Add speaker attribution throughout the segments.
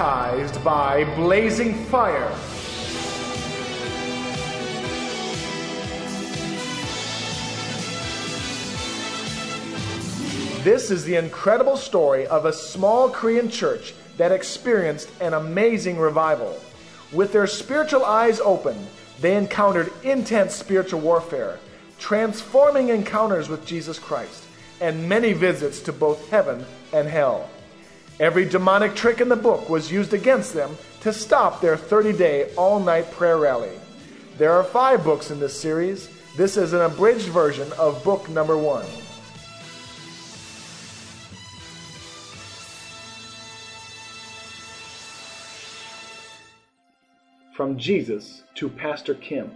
Speaker 1: baptized by blazing fire. This is the incredible story of a small Korean church that experienced an amazing revival. With their spiritual eyes open, they encountered intense spiritual warfare, transforming encounters with Jesus Christ, and many visits to both heaven and hell. Every demonic trick in the book was used against them to stop their 30 day all night prayer rally. There are five books in this series. This is an abridged version of book number one. From Jesus to Pastor Kim.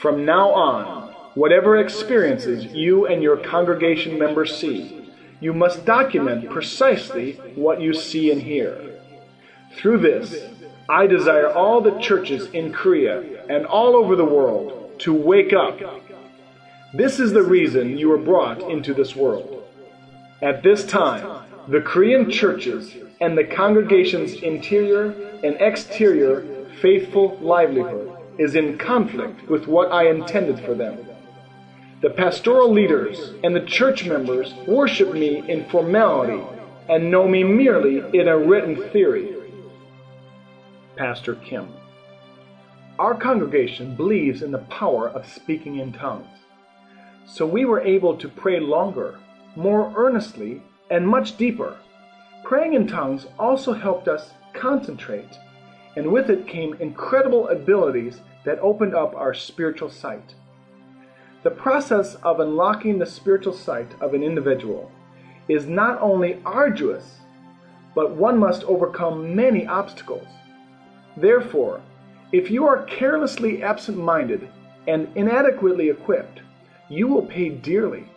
Speaker 1: From now on, whatever experiences you and your congregation members see, you must document precisely what you see and hear. Through this, I desire all the churches in Korea and all over the world to wake up. This is the reason you were brought into this world. At this time, the Korean churches and the congregation's interior and exterior faithful livelihood is in conflict with what I intended for them. The pastoral leaders and the church members worship me in formality and know me merely in a written theory. Pastor Kim. Our congregation believes in the power of speaking in tongues. So we were able to pray longer, more earnestly, and much deeper. Praying in tongues also helped us concentrate, and with it came incredible abilities that opened up our spiritual sight. The process of unlocking the spiritual sight of an individual is not only arduous, but one must overcome many obstacles. Therefore, if you are carelessly absent minded and inadequately equipped, you will pay dearly.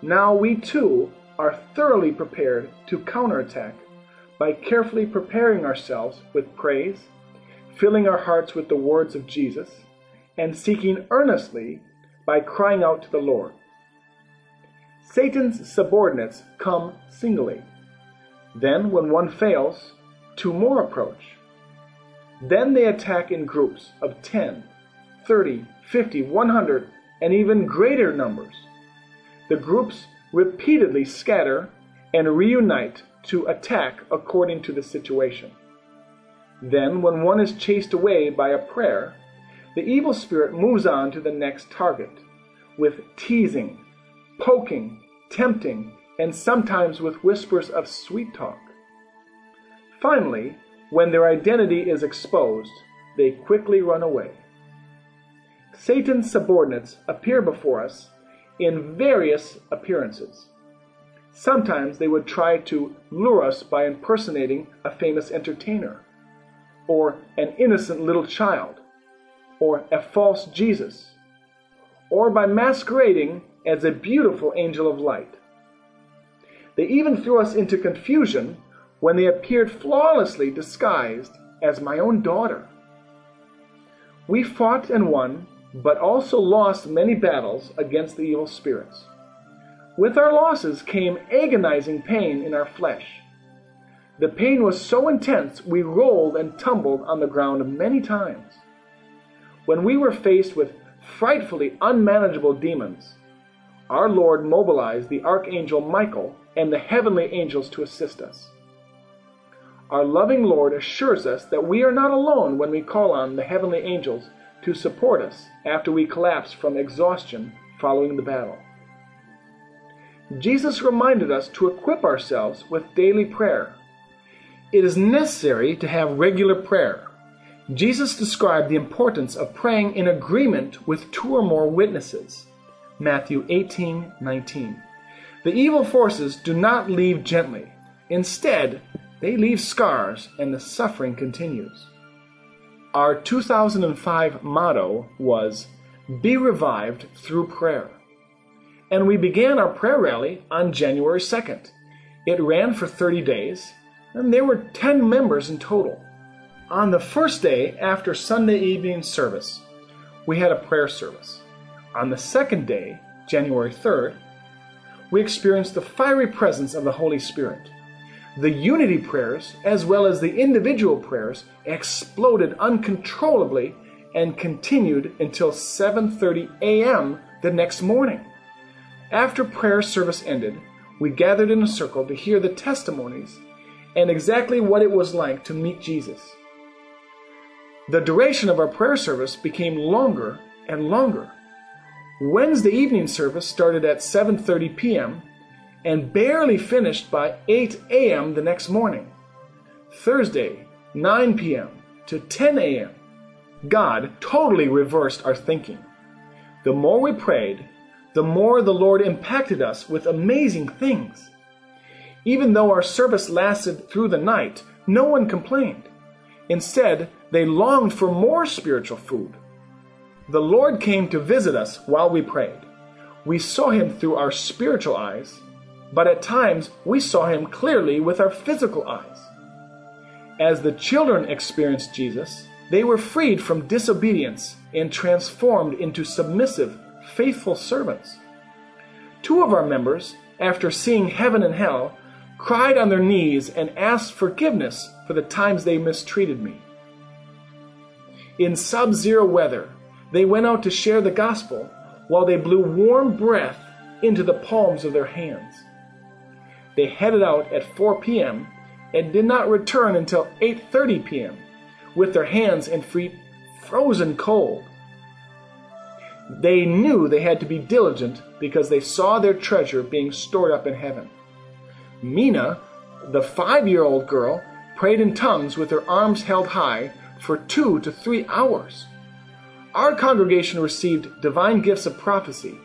Speaker 1: Now we too are thoroughly prepared to counterattack by carefully preparing ourselves with praise, filling our hearts with the words of Jesus, and seeking earnestly by crying out to the Lord. Satan's subordinates come singly. Then, when one fails, two more approach. Then they attack in groups of 10, 30, 50, 100, and even greater numbers. The groups repeatedly scatter and reunite to attack according to the situation. Then, when one is chased away by a prayer, the evil spirit moves on to the next target with teasing, poking, tempting, and sometimes with whispers of sweet talk. Finally, when their identity is exposed, they quickly run away. Satan's subordinates appear before us in various appearances. Sometimes they would try to lure us by impersonating a famous entertainer, or an innocent little child, or a false Jesus, or by masquerading as a beautiful angel of light. They even threw us into confusion when they appeared flawlessly disguised as my own daughter. We fought and won, but also lost many battles against the evil spirits. With our losses came agonizing pain in our flesh. The pain was so intense we rolled and tumbled on the ground many times. When we were faced with frightfully unmanageable demons, our Lord mobilized the archangel Michael and the heavenly angels to assist us. Our loving Lord assures us that we are not alone when we call on the heavenly angels to support us after we collapse from exhaustion following the battle. Jesus reminded us to equip ourselves with daily prayer. It is necessary to have regular prayer. Jesus described the importance of praying in agreement with two or more witnesses. Matthew 18:19. The evil forces do not leave gently. Instead, they leave scars and the suffering continues. Our 2005 motto was Be revived through prayer. And we began our prayer rally on January 2nd. It ran for 30 days, and there were 10 members in total. On the first day after Sunday evening service, we had a prayer service. On the second day, January 3rd, we experienced the fiery presence of the Holy Spirit. The unity prayers, as well as the individual prayers, exploded uncontrollably and continued until 7:30 a.m. the next morning. After prayer service ended, we gathered in a circle to hear the testimonies and exactly what it was like to meet Jesus. The duration of our prayer service became longer and longer. Wednesday evening service started at 7:30 p.m. and barely finished by 8 a.m. the next morning. Thursday, 9 p.m. to 10 a.m. God totally reversed our thinking. The more we prayed, the more the Lord impacted us with amazing things. Even though our service lasted through the night, no one complained. Instead, they longed for more spiritual food. The Lord came to visit us while we prayed. We saw him through our spiritual eyes, but at times we saw him clearly with our physical eyes. As the children experienced Jesus, they were freed from disobedience and transformed into submissive, faithful servants. Two of our members, after seeing heaven and hell, cried on their knees and asked forgiveness for the times they mistreated me. In sub zero weather, they went out to share the gospel while they blew warm breath into the palms of their hands. They headed out at 4 p.m. and did not return until 8:30 p.m. with their hands and feet frozen cold. They knew they had to be diligent because they saw their treasure being stored up in heaven. Mina, the five year old girl, prayed in tongues with her arms held high for two to three hours. Our congregation received divine gifts of prophecy,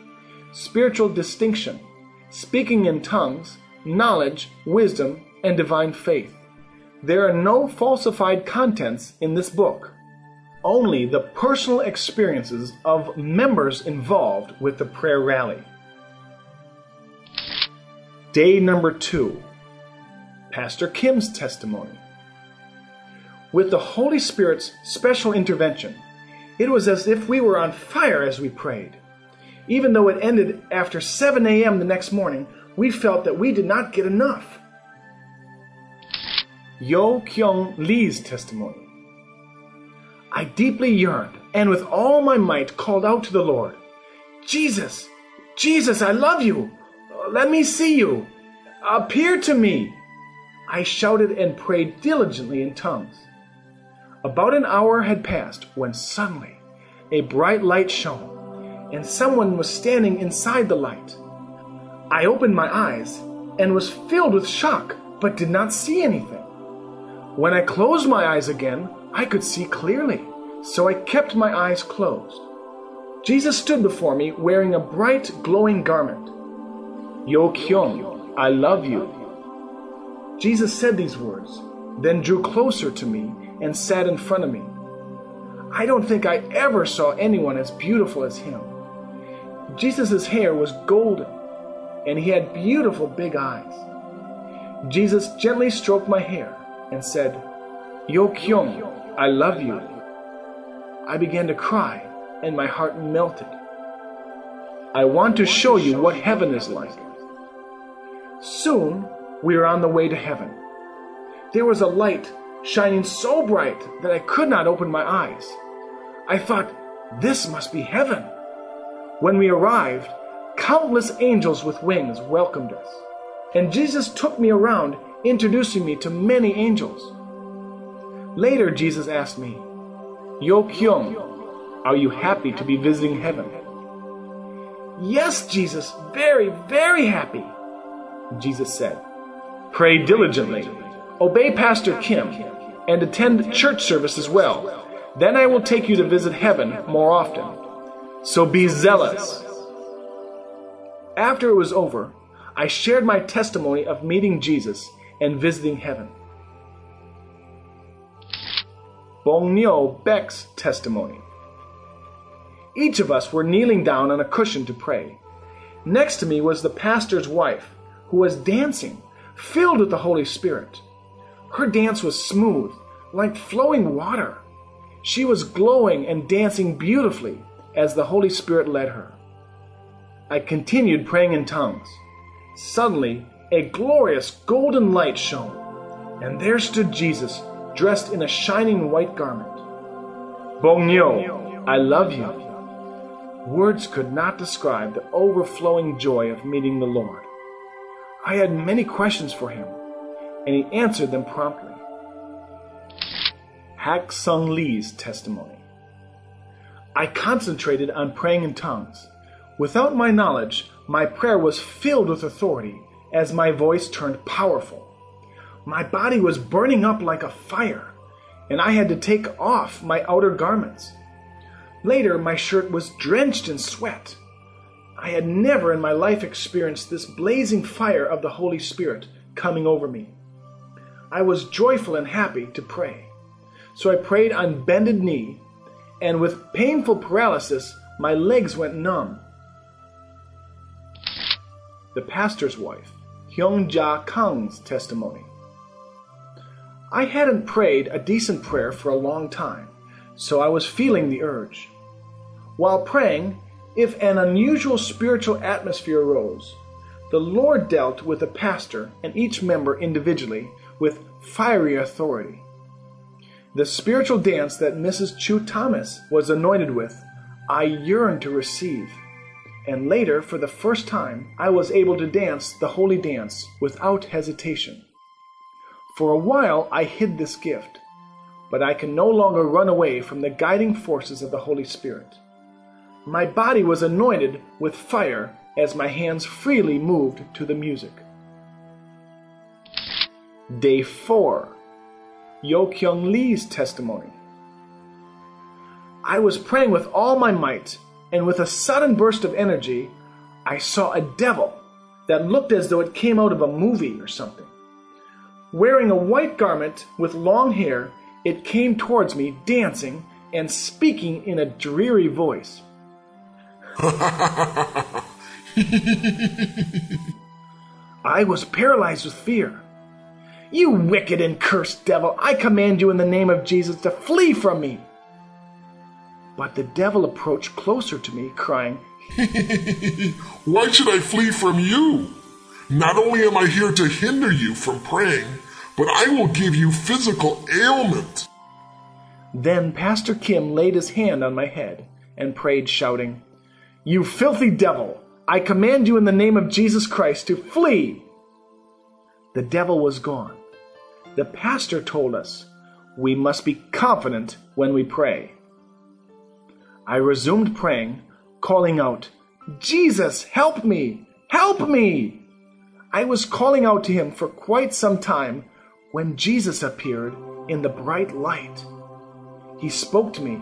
Speaker 1: spiritual distinction, speaking in tongues, knowledge, wisdom, and divine faith. There are no falsified contents in this book, only the personal experiences of members involved with the prayer rally. Day number two Pastor Kim's testimony. With the Holy Spirit's special intervention, it was as if we were on fire as we prayed. Even though it ended after 7 a.m. the next morning, we felt that we did not get enough. Yo Kyung Lee's testimony. I deeply yearned and with all my might called out to the Lord, Jesus, Jesus, I love you. Let me see you. Appear to me. I shouted and prayed diligently in tongues. About an hour had passed when suddenly a bright light shone, and someone was standing inside the light. I opened my eyes and was filled with shock, but did not see anything. When I closed my eyes again, I could see clearly, so I kept my eyes closed. Jesus stood before me wearing a bright, glowing garment. Yo Kyung, I love you. Jesus said these words, then drew closer to me and sat in front of me. I don't think I ever saw anyone as beautiful as him. Jesus' hair was golden, and he had beautiful big eyes. Jesus gently stroked my hair and said, Yo Kyung, I love you. I began to cry, and my heart melted. I want to show you what heaven is like. Soon we were on the way to heaven. There was a light shining so bright that I could not open my eyes. I thought, this must be heaven. When we arrived, countless angels with wings welcomed us. And Jesus took me around, introducing me to many angels. Later, Jesus asked me, Yo Kyung, are you happy to be visiting heaven? Yes, Jesus, very, very happy. Jesus said, Pray diligently, obey Pastor Kim, and attend church service as well. Then I will take you to visit heaven more often. So be zealous. After it was over, I shared my testimony of meeting Jesus and visiting heaven. Bong Nyo Baek's testimony. Each of us were kneeling down on a cushion to pray. Next to me was the pastor's wife, who was dancing, filled with the Holy Spirit. Her dance was smooth, like flowing water. She was glowing and dancing beautifully as the Holy Spirit led her. I continued praying in tongues. Suddenly, a glorious golden light shone, and there stood Jesus, dressed in a shining white garment. Bongyo, I love you. Words could not describe the overflowing joy of meeting the Lord. I had many questions for him, and he answered them promptly. Hak Sung Lee's testimony. I concentrated on praying in tongues. Without my knowledge, my prayer was filled with authority as my voice turned powerful. My body was burning up like a fire, and I had to take off my outer garments. Later, my shirt was drenched in sweat. I had never in my life experienced this blazing fire of the Holy Spirit coming over me. I was joyful and happy to pray. So I prayed on bended knee, and with painful paralysis, my legs went numb. The pastor's wife, Hyung Ja Kang's testimony. I hadn't prayed a decent prayer for a long time, so I was feeling the urge. While praying, if an unusual spiritual atmosphere arose, the Lord dealt with the pastor and each member individually with fiery authority. The spiritual dance that Mrs. Chu Thomas was anointed with, I yearned to receive. And later, for the first time, I was able to dance the holy dance without hesitation. For a while, I hid this gift, but I can no longer run away from the guiding forces of the Holy Spirit. My body was anointed with fire as my hands freely moved to the music. Day 4 Yo Kyung Lee's testimony. I was praying with all my might, and with a sudden burst of energy, I saw a devil that looked as though it came out of a movie or something. Wearing a white garment with long hair, it came towards me, dancing and speaking in a dreary voice. I was paralyzed with fear. You wicked and cursed devil, I command you in the name of Jesus to flee from me. But the devil approached closer to me, crying,
Speaker 2: Why should I flee from you? Not only am I here to hinder you from praying, but I will give you physical ailment.
Speaker 1: Then Pastor Kim laid his hand on my head and prayed, shouting, You filthy devil, I command you in the name of Jesus Christ to flee. The devil was gone. The pastor told us we must be confident when we pray. I resumed praying, calling out, Jesus, help me! Help me! I was calling out to him for quite some time when Jesus appeared in the bright light. He spoke to me.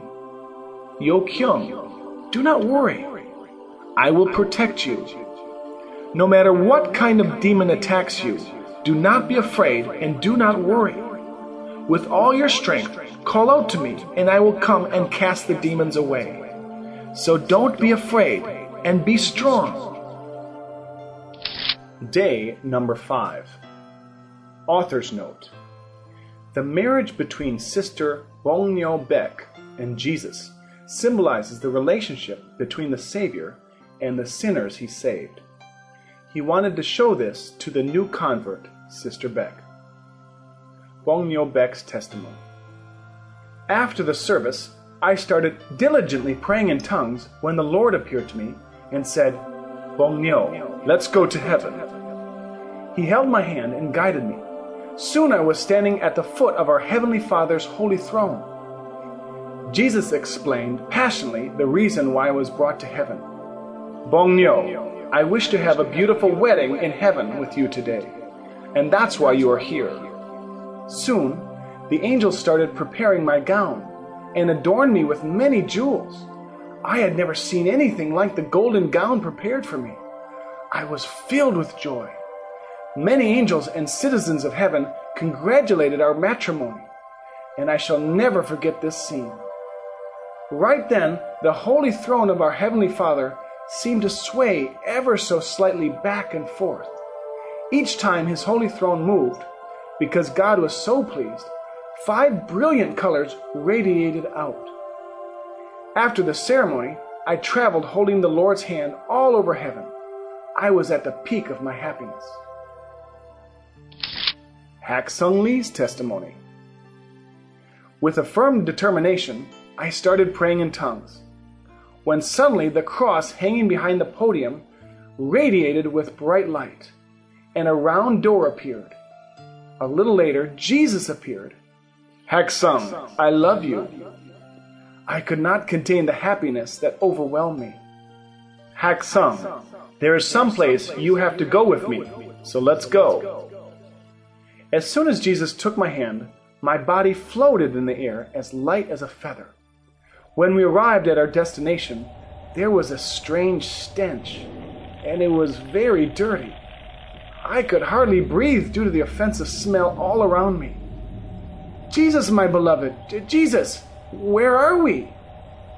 Speaker 1: Yo Kyung, do not worry. I will protect you. No matter what kind of demon attacks you, do not be afraid and do not worry. With all your strength, call out to me, and I will come and cast the demons away. So don't be afraid and be strong. Day number five. Author's note. The marriage between Sister Bong Nyo Baek and Jesus symbolizes the relationship between the Savior and the sinners he saved. He wanted to show this to the new convert Sister Baek. Bong Nyo Baek's testimony. After the service, I started diligently praying in tongues when the Lord appeared to me and said, Bong Nyo, let's go to heaven. He held my hand and guided me. Soon I was standing at the foot of our Heavenly Father's holy throne. Jesus explained passionately the reason why I was brought to heaven. Bong Nyo, I wish to have a beautiful wedding in heaven with you today and that's why you are here. Soon, the angels started preparing my gown and adorned me with many jewels. I had never seen anything like the golden gown prepared for me. I was filled with joy. Many angels and citizens of heaven congratulated our matrimony, and I shall never forget this scene. Right then, the holy throne of our Heavenly Father seemed to sway ever so slightly back and forth. Each time his holy throne moved, because God was so pleased, five brilliant colors radiated out. After the ceremony, I traveled holding the Lord's hand all over heaven. I was at the peak of my happiness. Hak Sung Lee's testimony. With a firm determination, I started praying in tongues. When suddenly the cross hanging behind the podium radiated with bright light, and a round door appeared. A little later, Jesus appeared. Sung, I love you. I could not contain the happiness that overwhelmed me. Hak Sung, there is some place you have to go with me, so let's go. As soon as Jesus took my hand, my body floated in the air as light as a feather. When we arrived at our destination, there was a strange stench, and it was very dirty. I could hardly breathe due to the offensive smell all around me. Jesus, my beloved, Jesus, where are we?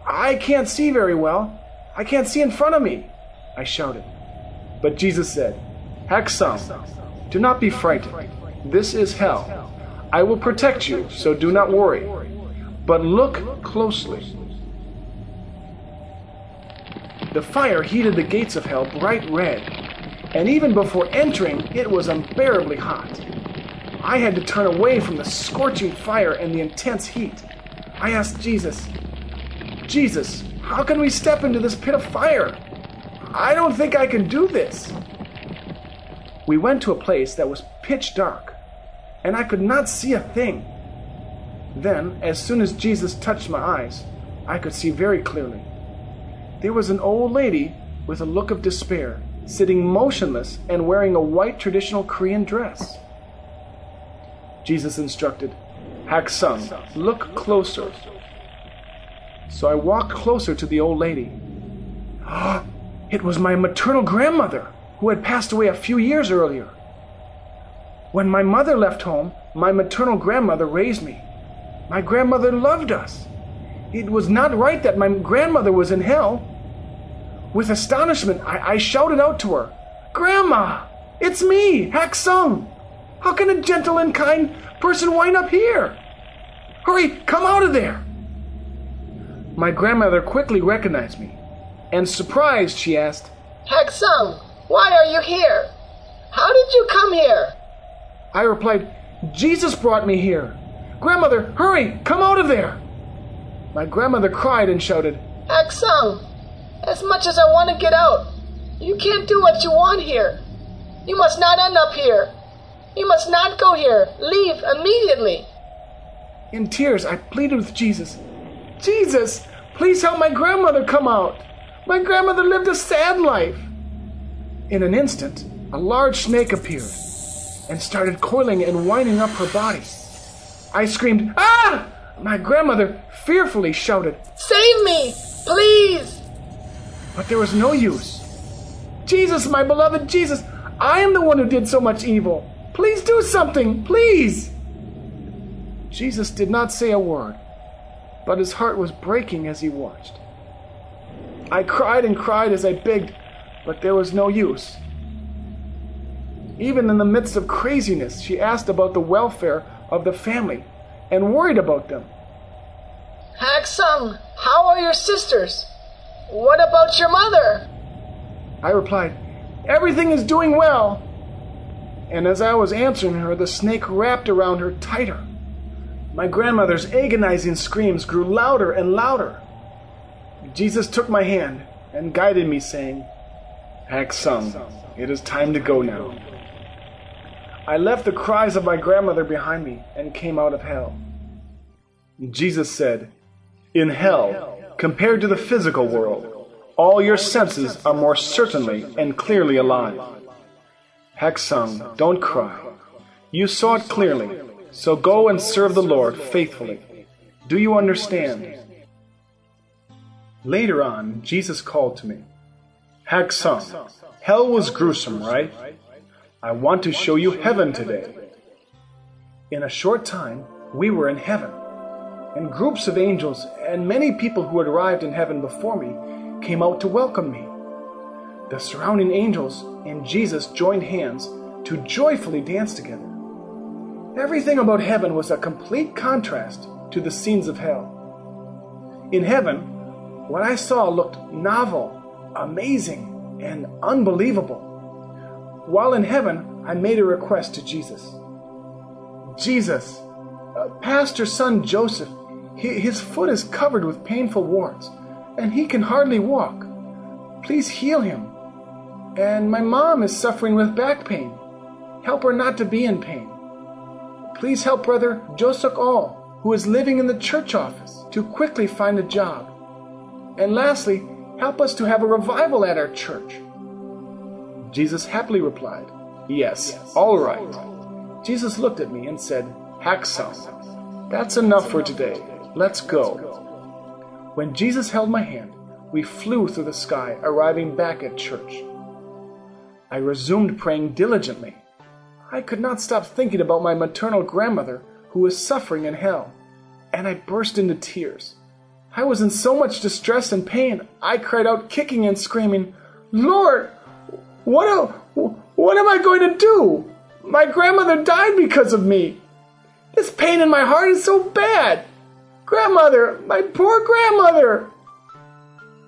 Speaker 1: I can't see very well. I can't see in front of me, I shouted. But Jesus said, Sung, do not be frightened. This is hell. I will protect you, so do not worry. But look closely. The fire heated the gates of hell bright red, and even before entering, it was unbearably hot. I had to turn away from the scorching fire and the intense heat. I asked Jesus, Jesus, how can we step into this pit of fire? I don't think I can do this. We went to a place that was pitch dark and I could not see a thing. Then, as soon as Jesus touched my eyes, I could see very clearly. There was an old lady with a look of despair, sitting motionless and wearing a white traditional Korean dress. Jesus instructed, Hak Sung, look closer. So I walked closer to the old lady. Ah, it was my maternal grandmother, who had passed away a few years earlier. When my mother left home, my maternal grandmother raised me. My grandmother loved us. It was not right that my grandmother was in hell. With astonishment, I, I shouted out to her, Grandma, it's me, Hak Sung. How can a gentle and kind person wind up here? Hurry, come out of there. My grandmother quickly recognized me, and surprised, she asked,
Speaker 3: Hak Sung, why are you here? How did you come here?
Speaker 1: I replied, Jesus brought me here. Grandmother, hurry, come out of there. My grandmother cried and shouted,
Speaker 3: Hak Sung, as much as I want to get out, you can't do what you want here. You must not end up here. You must not go here. Leave immediately.
Speaker 1: In tears, I pleaded with Jesus, Jesus, please help my grandmother come out. My grandmother lived a sad life. In an instant, a large snake appeared and started coiling and winding up her body. I screamed, Ah! My grandmother fearfully shouted,
Speaker 3: Save me! Please!
Speaker 1: But there was no use. Jesus, my beloved Jesus, I am the one who did so much evil. Please do something, please! Jesus did not say a word, but his heart was breaking as he watched. I cried and cried as I begged, but there was no use. Even in the midst of craziness, she asked about the welfare of the family and worried about them.
Speaker 3: Sung, how are your sisters? What about your mother?
Speaker 1: I replied, Everything is doing well. And as I was answering her, the snake wrapped around her tighter. My grandmother's agonizing screams grew louder and louder. Jesus took my hand and guided me, saying, Hak Sung, it is time to go now. I left the cries of my grandmother behind me and came out of hell. Jesus said, In hell, compared to the physical world, all your senses are more certainly and clearly alive. Hak Sung, don't cry. You saw it clearly, so go and serve the Lord faithfully. Do you understand? Later on, Jesus called to me. Hak Sung, hell was gruesome, right? I want to show you heaven today. In a short time, we were in heaven, and groups of angels and many people who had arrived in heaven before me came out to welcome me. The surrounding angels and Jesus joined hands to joyfully dance together. Everything about heaven was a complete contrast to the scenes of hell. In heaven, what I saw looked novel, amazing, and unbelievable. While in heaven, I made a request to Jesus. Jesus, uh, Pastor's son Joseph, his foot is covered with painful warts, and he can hardly walk. Please heal him. And my mom is suffering with back pain. Help her not to be in pain. Please help brother Josuk All, who is living in the church office, to quickly find a job. And lastly, help us to have a revival at our church. Jesus happily replied, Yes, all right. Jesus looked at me and said, Haksal, that's enough for today. Let's go. When Jesus held my hand, we flew through the sky, arriving back at church. I resumed praying diligently. I could not stop thinking about my maternal grandmother who was suffering in hell, and I burst into tears. I was in so much distress and pain, I cried out, kicking and screaming, Lord, what, a, what am I going to do? My grandmother died because of me. This pain in my heart is so bad. Grandmother, my poor grandmother.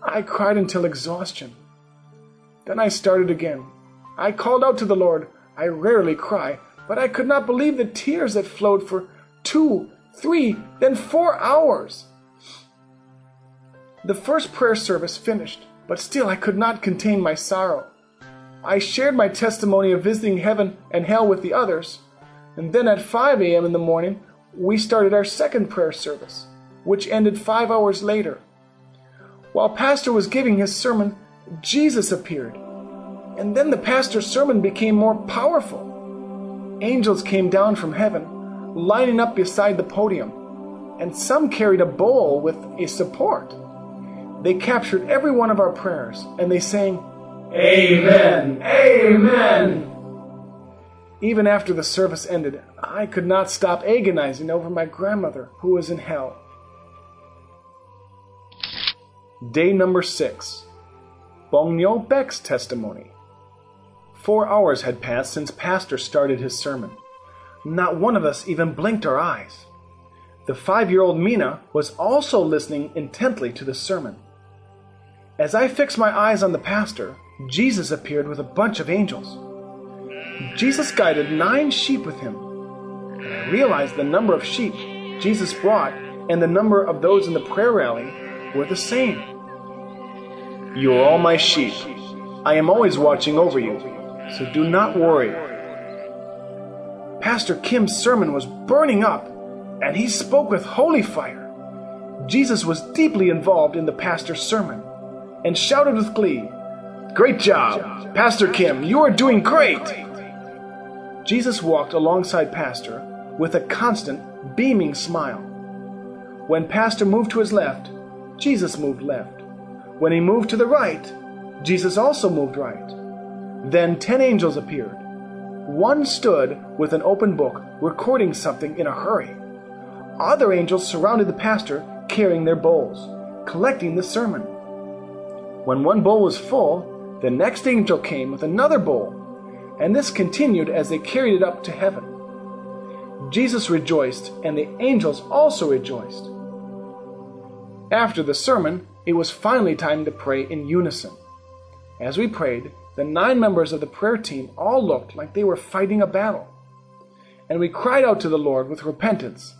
Speaker 1: I cried until exhaustion. Then I started again. I called out to the Lord. I rarely cry, but I could not believe the tears that flowed for two, three, then four hours. The first prayer service finished, but still I could not contain my sorrow. I shared my testimony of visiting heaven and hell with the others, and then at 5 a.m. in the morning, we started our second prayer service, which ended five hours later. While Pastor was giving his sermon, Jesus appeared, and then the pastor's sermon became more powerful. Angels came down from heaven, lining up beside the podium, and some carried a bowl with a support. They captured every one of our prayers, and they sang, Amen, Amen. Even after the service ended, I could not stop agonizing over my grandmother who was in hell. Day number six. Bongnyo Baek's testimony. Four hours had passed since Pastor started his sermon. Not one of us even blinked our eyes. The five year old Mina was also listening intently to the sermon. As I fixed my eyes on the pastor, Jesus appeared with a bunch of angels. Jesus guided nine sheep with him. I realized the number of sheep Jesus brought and the number of those in the prayer rally were the same. You are all my sheep. I am always watching over you, so do not worry. Pastor Kim's sermon was burning up, and he spoke with holy fire. Jesus was deeply involved in the pastor's sermon and shouted with glee, Great job! Pastor Kim, you are doing great! Jesus walked alongside Pastor with a constant, beaming smile. When Pastor moved to his left, Jesus moved left. When he moved to the right, Jesus also moved right. Then ten angels appeared. One stood with an open book, recording something in a hurry. Other angels surrounded the pastor, carrying their bowls, collecting the sermon. When one bowl was full, the next angel came with another bowl, and this continued as they carried it up to heaven. Jesus rejoiced, and the angels also rejoiced. After the sermon, it was finally time to pray in unison. As we prayed, the nine members of the prayer team all looked like they were fighting a battle. And we cried out to the Lord with repentance.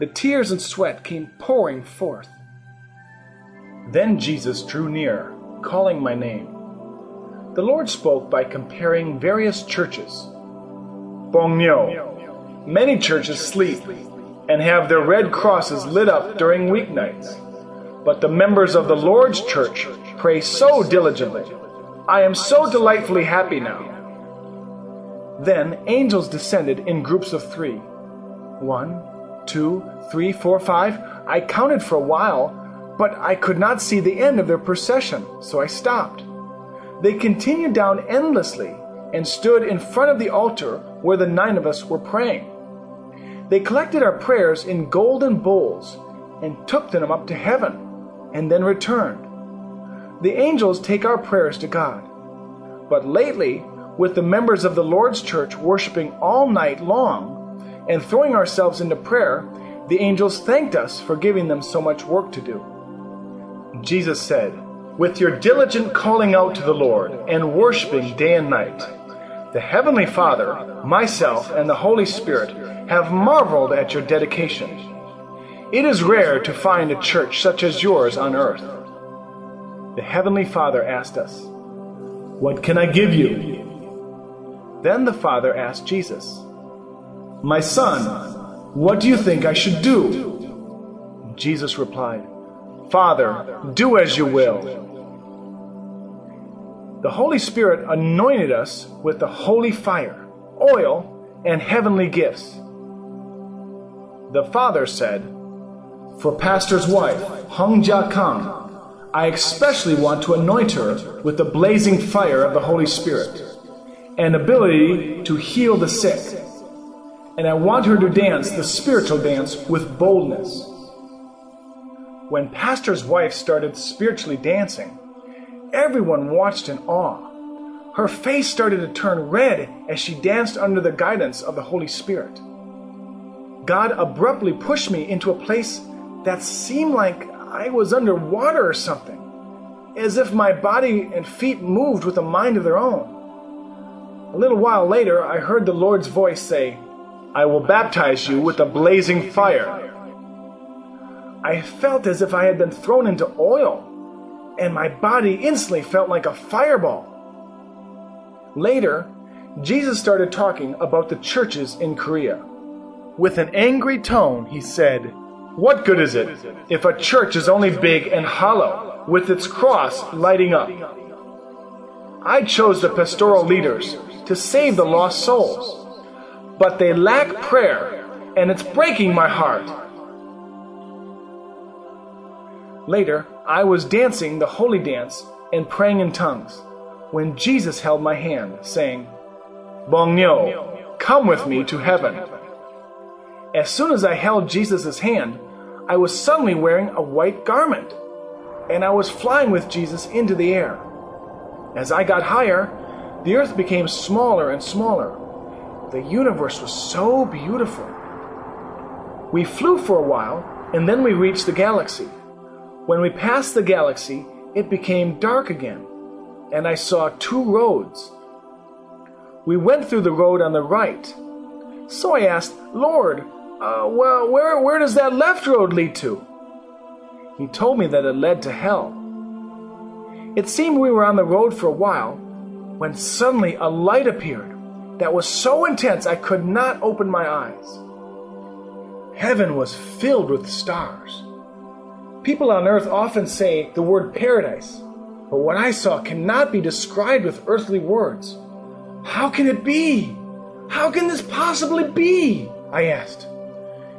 Speaker 1: The tears and sweat came pouring forth. Then Jesus drew near, calling my name. The Lord spoke by comparing various churches. Bongnyo. Many churches sleep and have their red crosses lit up during weeknights. But the members of the Lord's church pray so diligently. I am so delightfully happy now. Then angels descended in groups of three. One, two, three, four, five. I counted for a while, but I could not see the end of their procession, so I stopped. They continued down endlessly and stood in front of the altar where the nine of us were praying. They collected our prayers in golden bowls and took them up to heaven and then returned. The angels take our prayers to God. But lately, with the members of the Lord's church worshiping all night long and throwing ourselves into prayer, the angels thanked us for giving them so much work to do. Jesus said, With your diligent calling out to the Lord and worshiping day and night, the Heavenly Father, myself, and the Holy Spirit have marveled at your dedication. It is rare to find a church such as yours on earth. The Heavenly Father asked us, What can I give you? Then the Father asked Jesus, My son, what do you think I should do? Jesus replied, Father, do as you will. The Holy Spirit anointed us with the holy fire, oil, and heavenly gifts. The Father said, For Pastor's wife, Hyung Ja Kang, I especially want to anoint her with the blazing fire of the Holy Spirit and ability to heal the sick. And I want her to dance the spiritual dance with boldness. When Pastor's wife started spiritually dancing, Everyone watched in awe. Her face started to turn red as she danced under the guidance of the Holy Spirit. God abruptly pushed me into a place that seemed like I was underwater or something, as if my body and feet moved with a mind of their own. A little while later, I heard the Lord's voice say, I will baptize you with a blazing fire. I felt as if I had been thrown into oil and my body instantly felt like a fireball. Later, Jesus started talking about the churches in Korea. With an angry tone, he said, What good is it if a church is only big and hollow, with its cross lighting up? I chose the pastoral leaders to save the lost souls, but they lack prayer, and it's breaking my heart. Later, I was dancing the holy dance and praying in tongues when Jesus held my hand, saying, Bongyo, come with me to heaven. As soon as I held Jesus' hand, I was suddenly wearing a white garment, and I was flying with Jesus into the air. As I got higher, the earth became smaller and smaller. The universe was so beautiful. We flew for a while, and then we reached the galaxy. When we passed the galaxy, it became dark again, and I saw two roads. We went through the road on the right. So I asked, Lord, uh, well, where, where does that left road lead to? He told me that it led to hell. It seemed we were on the road for a while when suddenly a light appeared that was so intense I could not open my eyes. Heaven was filled with stars. People on earth often say the word paradise, but what I saw cannot be described with earthly words. How can it be? How can this possibly be? I asked.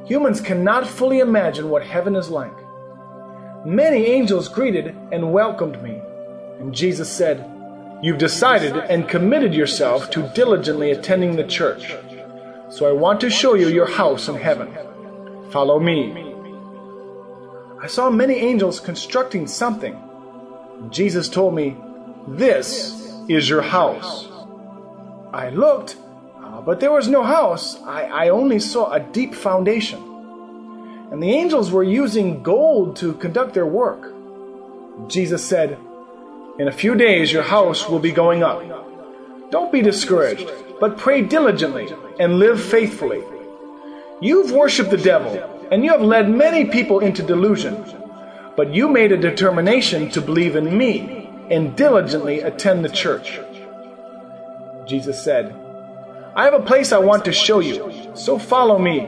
Speaker 1: Humans cannot fully imagine what heaven is like. Many angels greeted and welcomed me, and Jesus said, You've decided and committed yourself to diligently attending the church. So I want to show you your house in heaven. Follow me. I saw many angels constructing something. Jesus told me, This is your house. I looked, but there was no house. I, I only saw a deep foundation. And the angels were using gold to conduct their work. Jesus said, In a few days your house will be going up. Don't be discouraged, but pray diligently and live faithfully. You've worshiped the devil and you have led many people into delusion. But you made a determination to believe in me and diligently attend the church. Jesus said, I have a place I want to show you, so follow me.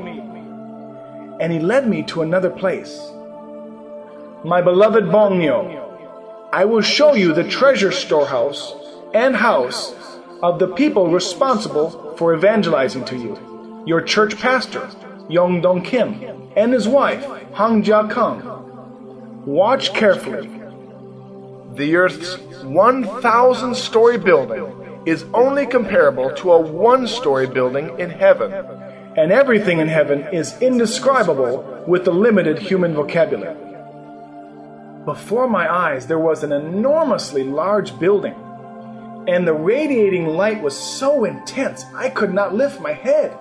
Speaker 1: And he led me to another place. My beloved Bongyo, I will show you the treasure storehouse and house of the people responsible for evangelizing to you, your church pastor, Yong Doo Kim, and his wife, Hyung Ja Kang. Watch carefully. The Earth's 1,000 story building is only comparable to a one story building in heaven, and everything in heaven is indescribable with the limited human vocabulary. Before my eyes, there was an enormously large building, and the radiating light was so intense I could not lift my head.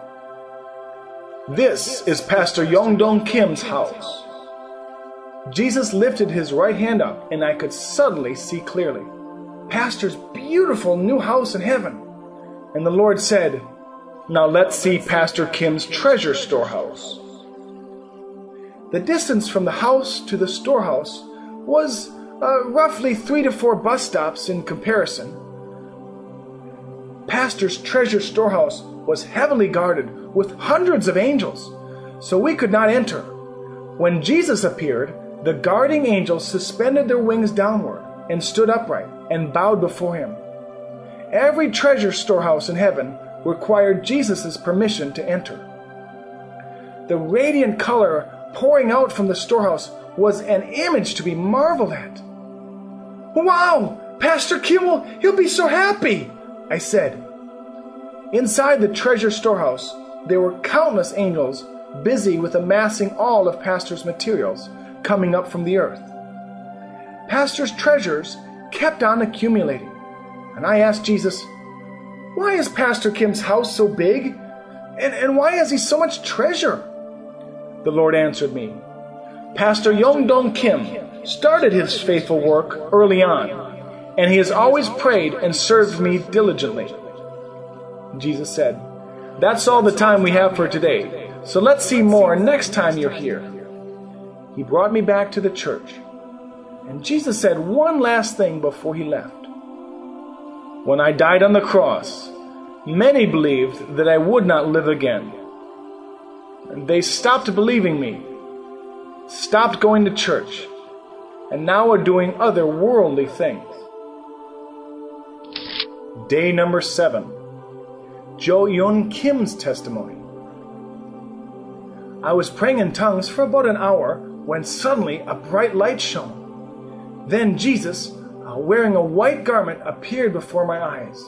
Speaker 1: This is Pastor Yongdoo Kim's house. Jesus lifted his right hand up, and I could suddenly see clearly. Pastor's beautiful new house in heaven. And the Lord said, Now let's see Pastor Kim's treasure storehouse. The distance from the house to the storehouse was uh, roughly three to four bus stops in comparison. Pastor's treasure storehouse was heavily guarded with hundreds of angels, so we could not enter. When Jesus appeared, the guarding angels suspended their wings downward and stood upright and bowed before him. Every treasure storehouse in heaven required Jesus' permission to enter. The radiant color pouring out from the storehouse was an image to be marveled at. Wow! Pastor Kim will he'll be so happy, I said. Inside the treasure storehouse, there were countless angels busy with amassing all of Pastor's materials coming up from the earth. Pastor's treasures kept on accumulating, and I asked Jesus, Why is Pastor Kim's house so big? And, and why has he so much treasure? The Lord answered me, Pastor Yong Doo Kim started his faithful work early on, and he has always prayed and served me diligently. Jesus said, That's all the time we have for today, so let's see more next time you're here. He brought me back to the church, and Jesus said one last thing before he left. When I died on the cross, many believed that I would not live again. And they stopped believing me, stopped going to church, and now are doing other worldly things. Day number seven Jo Eun Kim's testimony. I was praying in tongues for about an hour when suddenly a bright light shone. Then Jesus, uh, wearing a white garment, appeared before my eyes.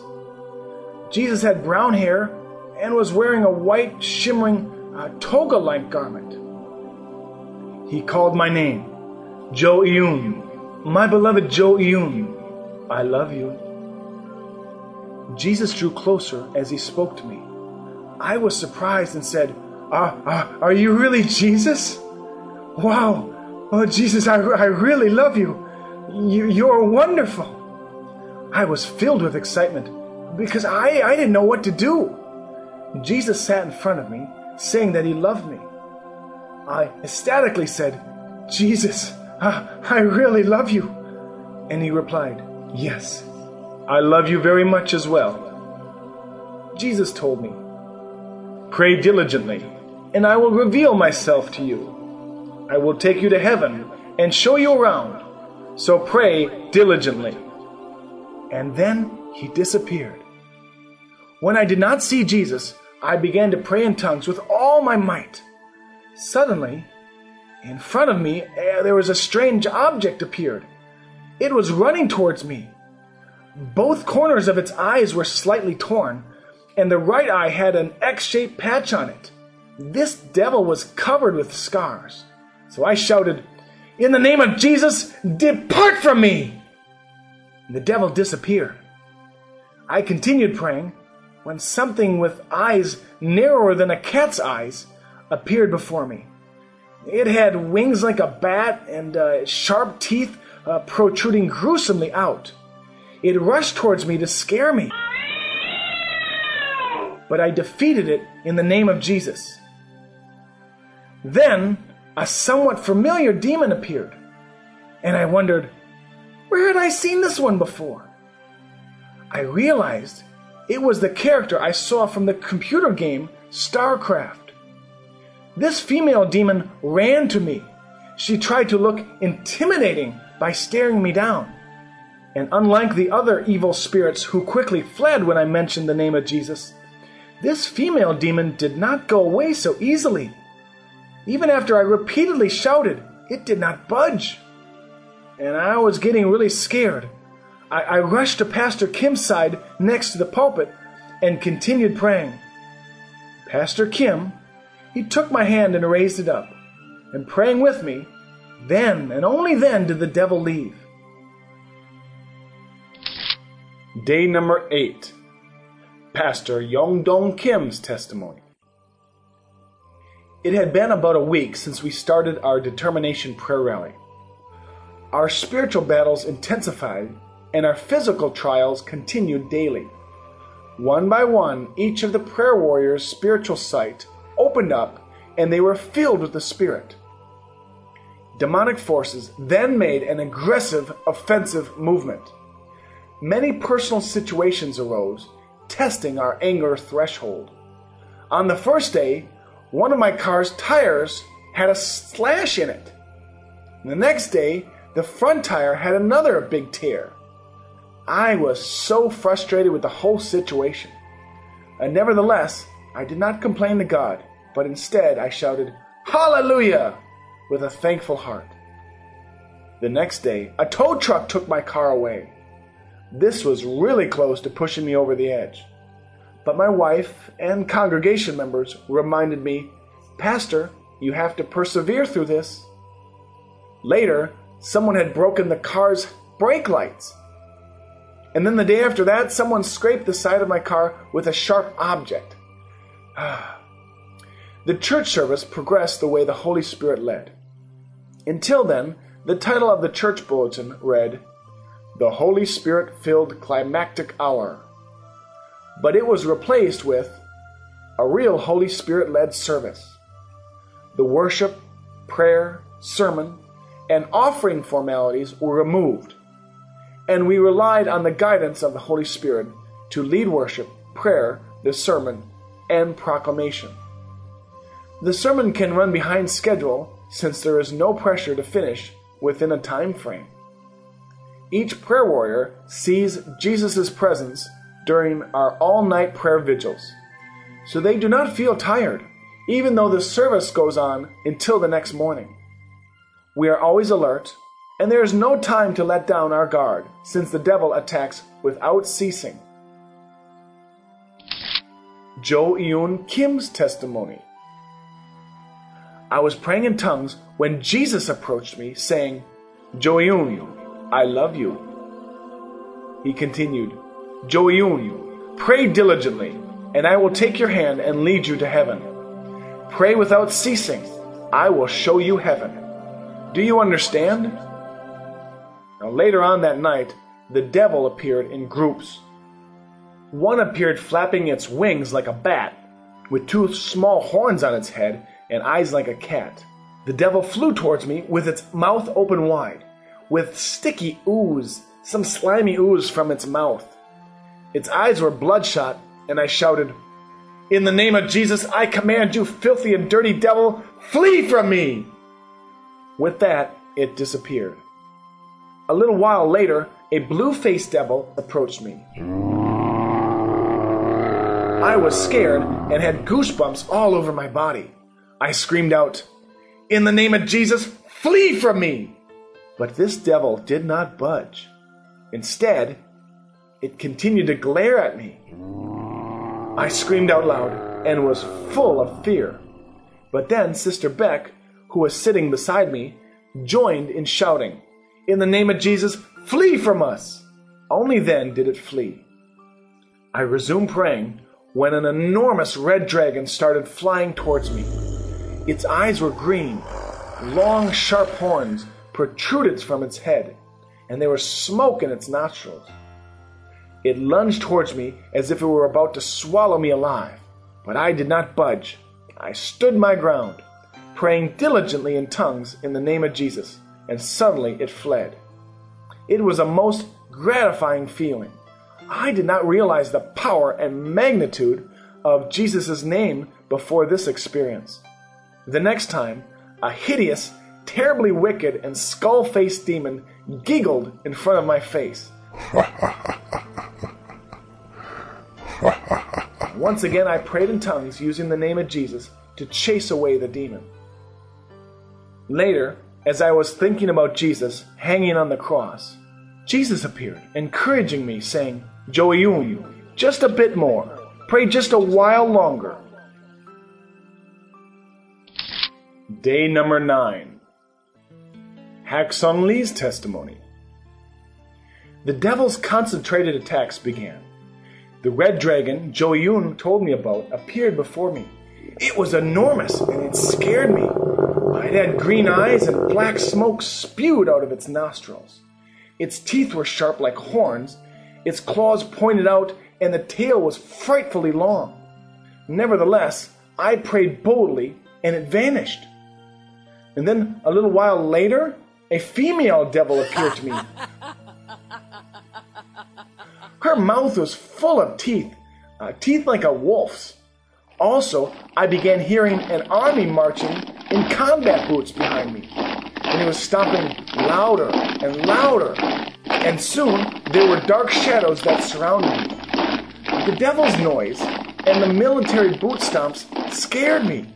Speaker 1: Jesus had brown hair and was wearing a white, shimmering uh, toga like garment. He called my name, Jo Eun, my beloved Jo Eun. I love you. Jesus drew closer as he spoke to me. I was surprised and said, Are, are, are you really Jesus? Wow. Oh, Jesus, I, I really love you. You. You're wonderful. I was filled with excitement because I, I didn't know what to do. Jesus sat in front of me, saying that he loved me. I ecstatically said, Jesus, I, I really love you. And he replied, Yes, I love you very much as well. Jesus told me, Pray diligently, and I will reveal myself to you. I will take you to heaven and show you around. So pray diligently. And then he disappeared. When I did not see Jesus, I began to pray in tongues with all my might. Suddenly, in front of me, eh, there was a strange object appeared. It was running towards me. Both corners of its eyes were slightly torn, and the right eye had an X shaped patch on it. This devil was covered with scars. So I shouted, In the name of Jesus, depart from me! And the devil disappeared. I continued praying when something with eyes narrower than a cat's eyes appeared before me. It had wings like a bat and uh, sharp teeth uh, protruding gruesomely out. It rushed towards me to scare me. But I defeated it in the name of Jesus. Then a somewhat familiar demon appeared, and I wondered, where had I seen this one before? I realized it was the character I saw from the computer game StarCraft. This female demon ran to me. She tried to look intimidating by staring me down. And unlike the other evil spirits who quickly fled when I mentioned the name of Jesus, this female demon did not go away so easily. Even after I repeatedly shouted, it did not budge. And I was getting really scared. I, I rushed to Pastor Kim's side next to the pulpit and continued praying. Pastor Kim, he took my hand and raised it up, and praying with me, then and only then did the devil leave. Day number eight Pastor Yong Doo Kim's testimony. It had been about a week since we started our determination prayer rally. Our spiritual battles intensified and our physical trials continued daily. One by one, each of the prayer warriors' spiritual sight opened up and they were filled with the Spirit. Demonic forces then made an aggressive offensive movement. Many personal situations arose, testing our anger threshold. On the first day, one of my car's tires had a slash in it. The next day, the front tire had another big tear. I was so frustrated with the whole situation. And nevertheless, I did not complain to God, but instead I shouted, Hallelujah! with a thankful heart. The next day, a tow truck took my car away. This was really close to pushing me over the edge. But my wife and congregation members reminded me, Pastor, you have to persevere through this. Later, someone had broken the car's brake lights. And then the day after that, someone scraped the side of my car with a sharp object. the church service progressed the way the Holy Spirit led. Until then, the title of the church bulletin read, The Holy Spirit Filled Climactic Hour. But it was replaced with a real Holy Spirit led service. The worship, prayer, sermon, and offering formalities were removed, and we relied on the guidance of the Holy Spirit to lead worship, prayer, the sermon, and proclamation. The sermon can run behind schedule since there is no pressure to finish within a time frame. Each prayer warrior sees Jesus' presence during our all night prayer vigils, so they do not feel tired, even though the service goes on until the next morning. We are always alert, and there is no time to let down our guard, since the devil attacks without ceasing. Jo Eun Kim's testimony. I was praying in tongues when Jesus approached me, saying, Jo Eun, I love you. He continued, Jo Eun, pray diligently, and I will take your hand and lead you to heaven. Pray without ceasing. I will show you heaven. Do you understand? Now, later on that night, the devil appeared in groups. One appeared flapping its wings like a bat, with two small horns on its head and eyes like a cat. The devil flew towards me with its mouth open wide, with sticky ooze, some slimy ooze from its mouth. Its eyes were bloodshot, and I shouted, In the name of Jesus, I command you, filthy and dirty devil, flee from me! With that, it disappeared. A little while later, a blue faced devil approached me. I was scared and had goosebumps all over my body. I screamed out, In the name of Jesus, flee from me! But this devil did not budge. Instead, it continued to glare at me. I screamed out loud and was full of fear. But then Sister Baek who was sitting beside me, joined in shouting, In the name of Jesus, flee from us! Only then did it flee. I resumed praying when an enormous red dragon started flying towards me. Its eyes were green, long, sharp horns protruded from its head, and there was smoke in its nostrils. It lunged towards me as if it were about to swallow me alive, but I did not budge. I stood my ground praying diligently in tongues in the name of Jesus, and suddenly it fled. It was a most gratifying feeling. I did not realize the power and magnitude of Jesus' name before this experience. The next time, a hideous, terribly wicked, and skull faced demon giggled in front of my face. Once again, I prayed in tongues using the name of Jesus to chase away the demon. Later, as I was thinking about Jesus hanging on the cross, Jesus appeared, encouraging me, saying, Jo Eun, just a bit more. Pray just a while longer. Day number nine. Hak Sung Lee's testimony. The devil's concentrated attacks began. The red dragon Jo Eun told me about appeared before me. It was enormous and it scared me. It had green eyes and black smoke spewed out of its nostrils. Its teeth were sharp like horns, its claws pointed out, and the tail was frightfully long. Nevertheless, I prayed boldly, and it vanished. And then a little while later, a female devil appeared to me. Her mouth was full of teeth, uh, teeth like a wolf's. Also, I began hearing an army marching in combat boots behind me, and it was stomping louder and louder, and soon there were dark shadows that surrounded me. The devil's noise and the military boot stomps scared me,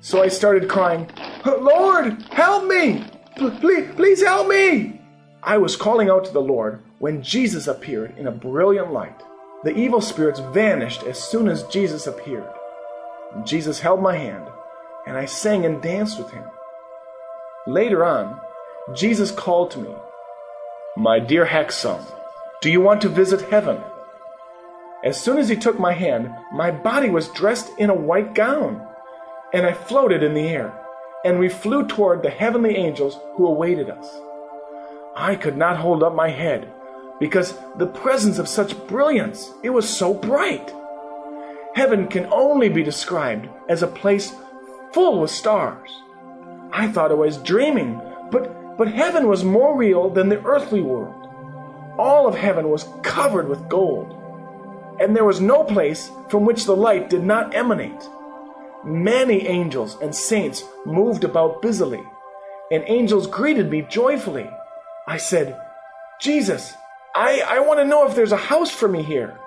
Speaker 1: so I started crying, Lord, help me! Please, please help me! I was calling out to the Lord when Jesus appeared in a brilliant light. The evil spirits vanished as soon as Jesus appeared. Jesus held my hand, and I sang and danced with him. Later on, Jesus called to me, My dear Haksung, do you want to visit heaven? As soon as he took my hand, my body was dressed in a white gown, and I floated in the air, and we flew toward the heavenly angels who awaited us. I could not hold up my head because the presence of such brilliance, it was so bright. Heaven can only be described as a place full with stars. I thought I was dreaming, but, but heaven was more real than the earthly world. All of heaven was covered with gold, and there was no place from which the light did not emanate. Many angels and saints moved about busily, and angels greeted me joyfully. I said, Jesus, I, I want to know if there's a house for me here.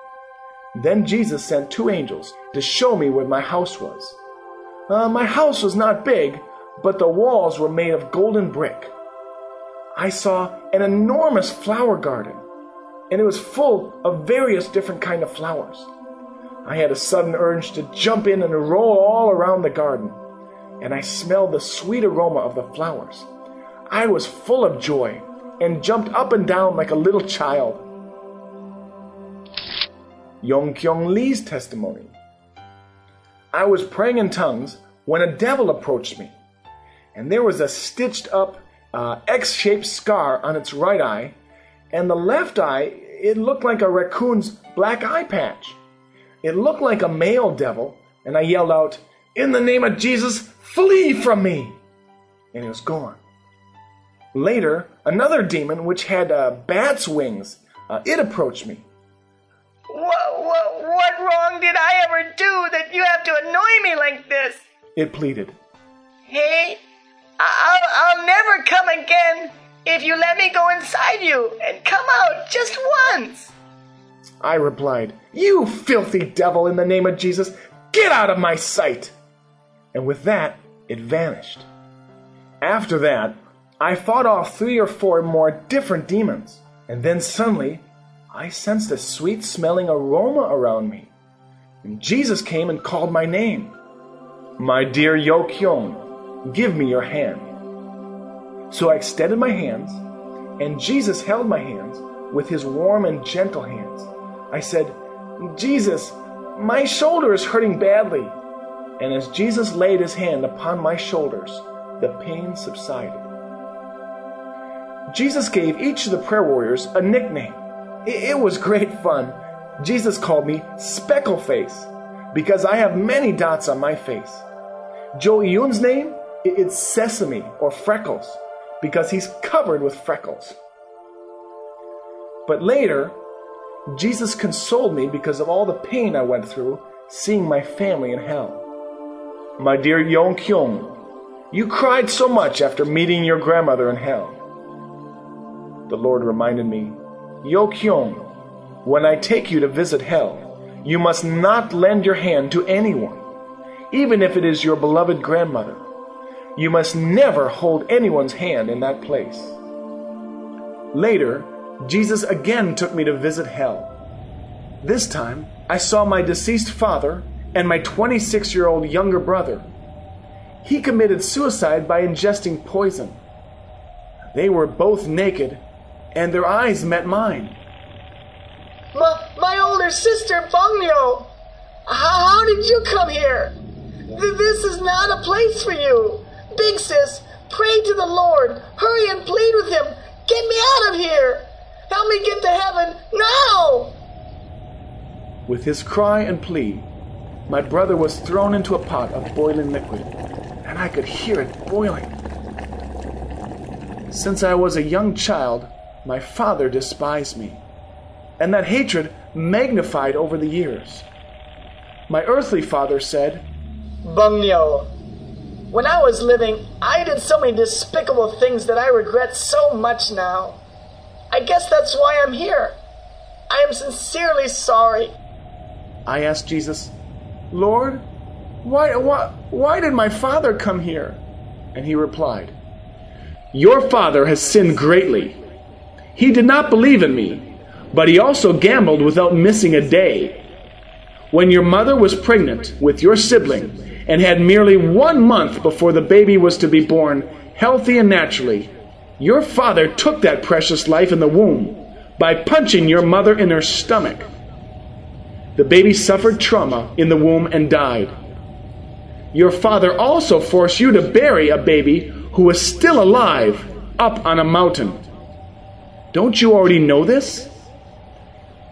Speaker 1: Then Jesus sent two angels to show me where my house was. Uh, my house was not big, but the walls were made of golden brick. I saw an enormous flower garden, and it was full of various different kind of flowers. I had a sudden urge to jump in and roll all around the garden, and I smelled the sweet aroma of the flowers. I was full of joy and jumped up and down like a little child. Yong Kyung Lee's testimony. I was praying in tongues when a devil approached me, and there was a stitched up uh, X shaped scar on its right eye, and the left eye, it looked like a raccoon's black eye patch. It looked like a male devil, and I yelled out, In the name of Jesus, flee from me! And it was gone. Later, another demon, which had uh, bat's wings, uh, it approached me.
Speaker 3: What, what, what wrong did I ever do that you have to annoy me like this?
Speaker 1: It pleaded.
Speaker 3: Hey, I'll, I'll never come again if you let me go inside you and come out just once.
Speaker 1: I replied, You filthy devil, in the name of Jesus, get out of my sight! And with that, it vanished. After that, I fought off three or four more different demons, and then suddenly I sensed a sweet smelling aroma around me. And Jesus came and called my name. My dear Yo Kyung, give me your hand. So I extended my hands, and Jesus held my hands with his warm and gentle hands. I said, Jesus, my shoulder is hurting badly. And as Jesus laid his hand upon my shoulders, the pain subsided. Jesus gave each of the prayer warriors a nickname. It was great fun. Jesus called me Speckle Face because I have many dots on my face. Jo Eun's name it's Sesame or Freckles because he's covered with freckles. But later, Jesus consoled me because of all the pain I went through seeing my family in hell. My dear Yong Kyung, you cried so much after meeting your grandmother in hell. The Lord reminded me Yo Kyung, when I take you to visit hell, you must not lend your hand to anyone, even if it is your beloved grandmother. You must never hold anyone's hand in that place. Later, Jesus again took me to visit hell. This time, I saw my deceased father and my 26 year old younger brother. He committed suicide by ingesting poison. They were both naked and their eyes met mine.
Speaker 3: My, my older sister, Bangyo! How, how did you come here? Th- this is not a place for you. Big sis, pray to the Lord. Hurry and plead with him. Get me out of here. Help me get to heaven now.
Speaker 1: With his cry and plea, my brother was thrown into a pot of boiling liquid, and I could hear it boiling. Since I was a young child, my father despised me, and that hatred magnified over the years. My earthly father said,
Speaker 3: Bungyo, when I was living, I did so many despicable things that I regret so much now. I guess that's why I'm here. I am sincerely sorry.
Speaker 1: I asked Jesus, Lord, why, why, why did my father come here? And he replied, Your father has sinned greatly. He did not believe in me, but he also gambled without missing a day. When your mother was pregnant with your sibling and had merely one month before the baby was to be born, healthy and naturally, your father took that precious life in the womb by punching your mother in her stomach. The baby suffered trauma in the womb and died. Your father also forced you to bury a baby who was still alive up on a mountain. Don't you already know this?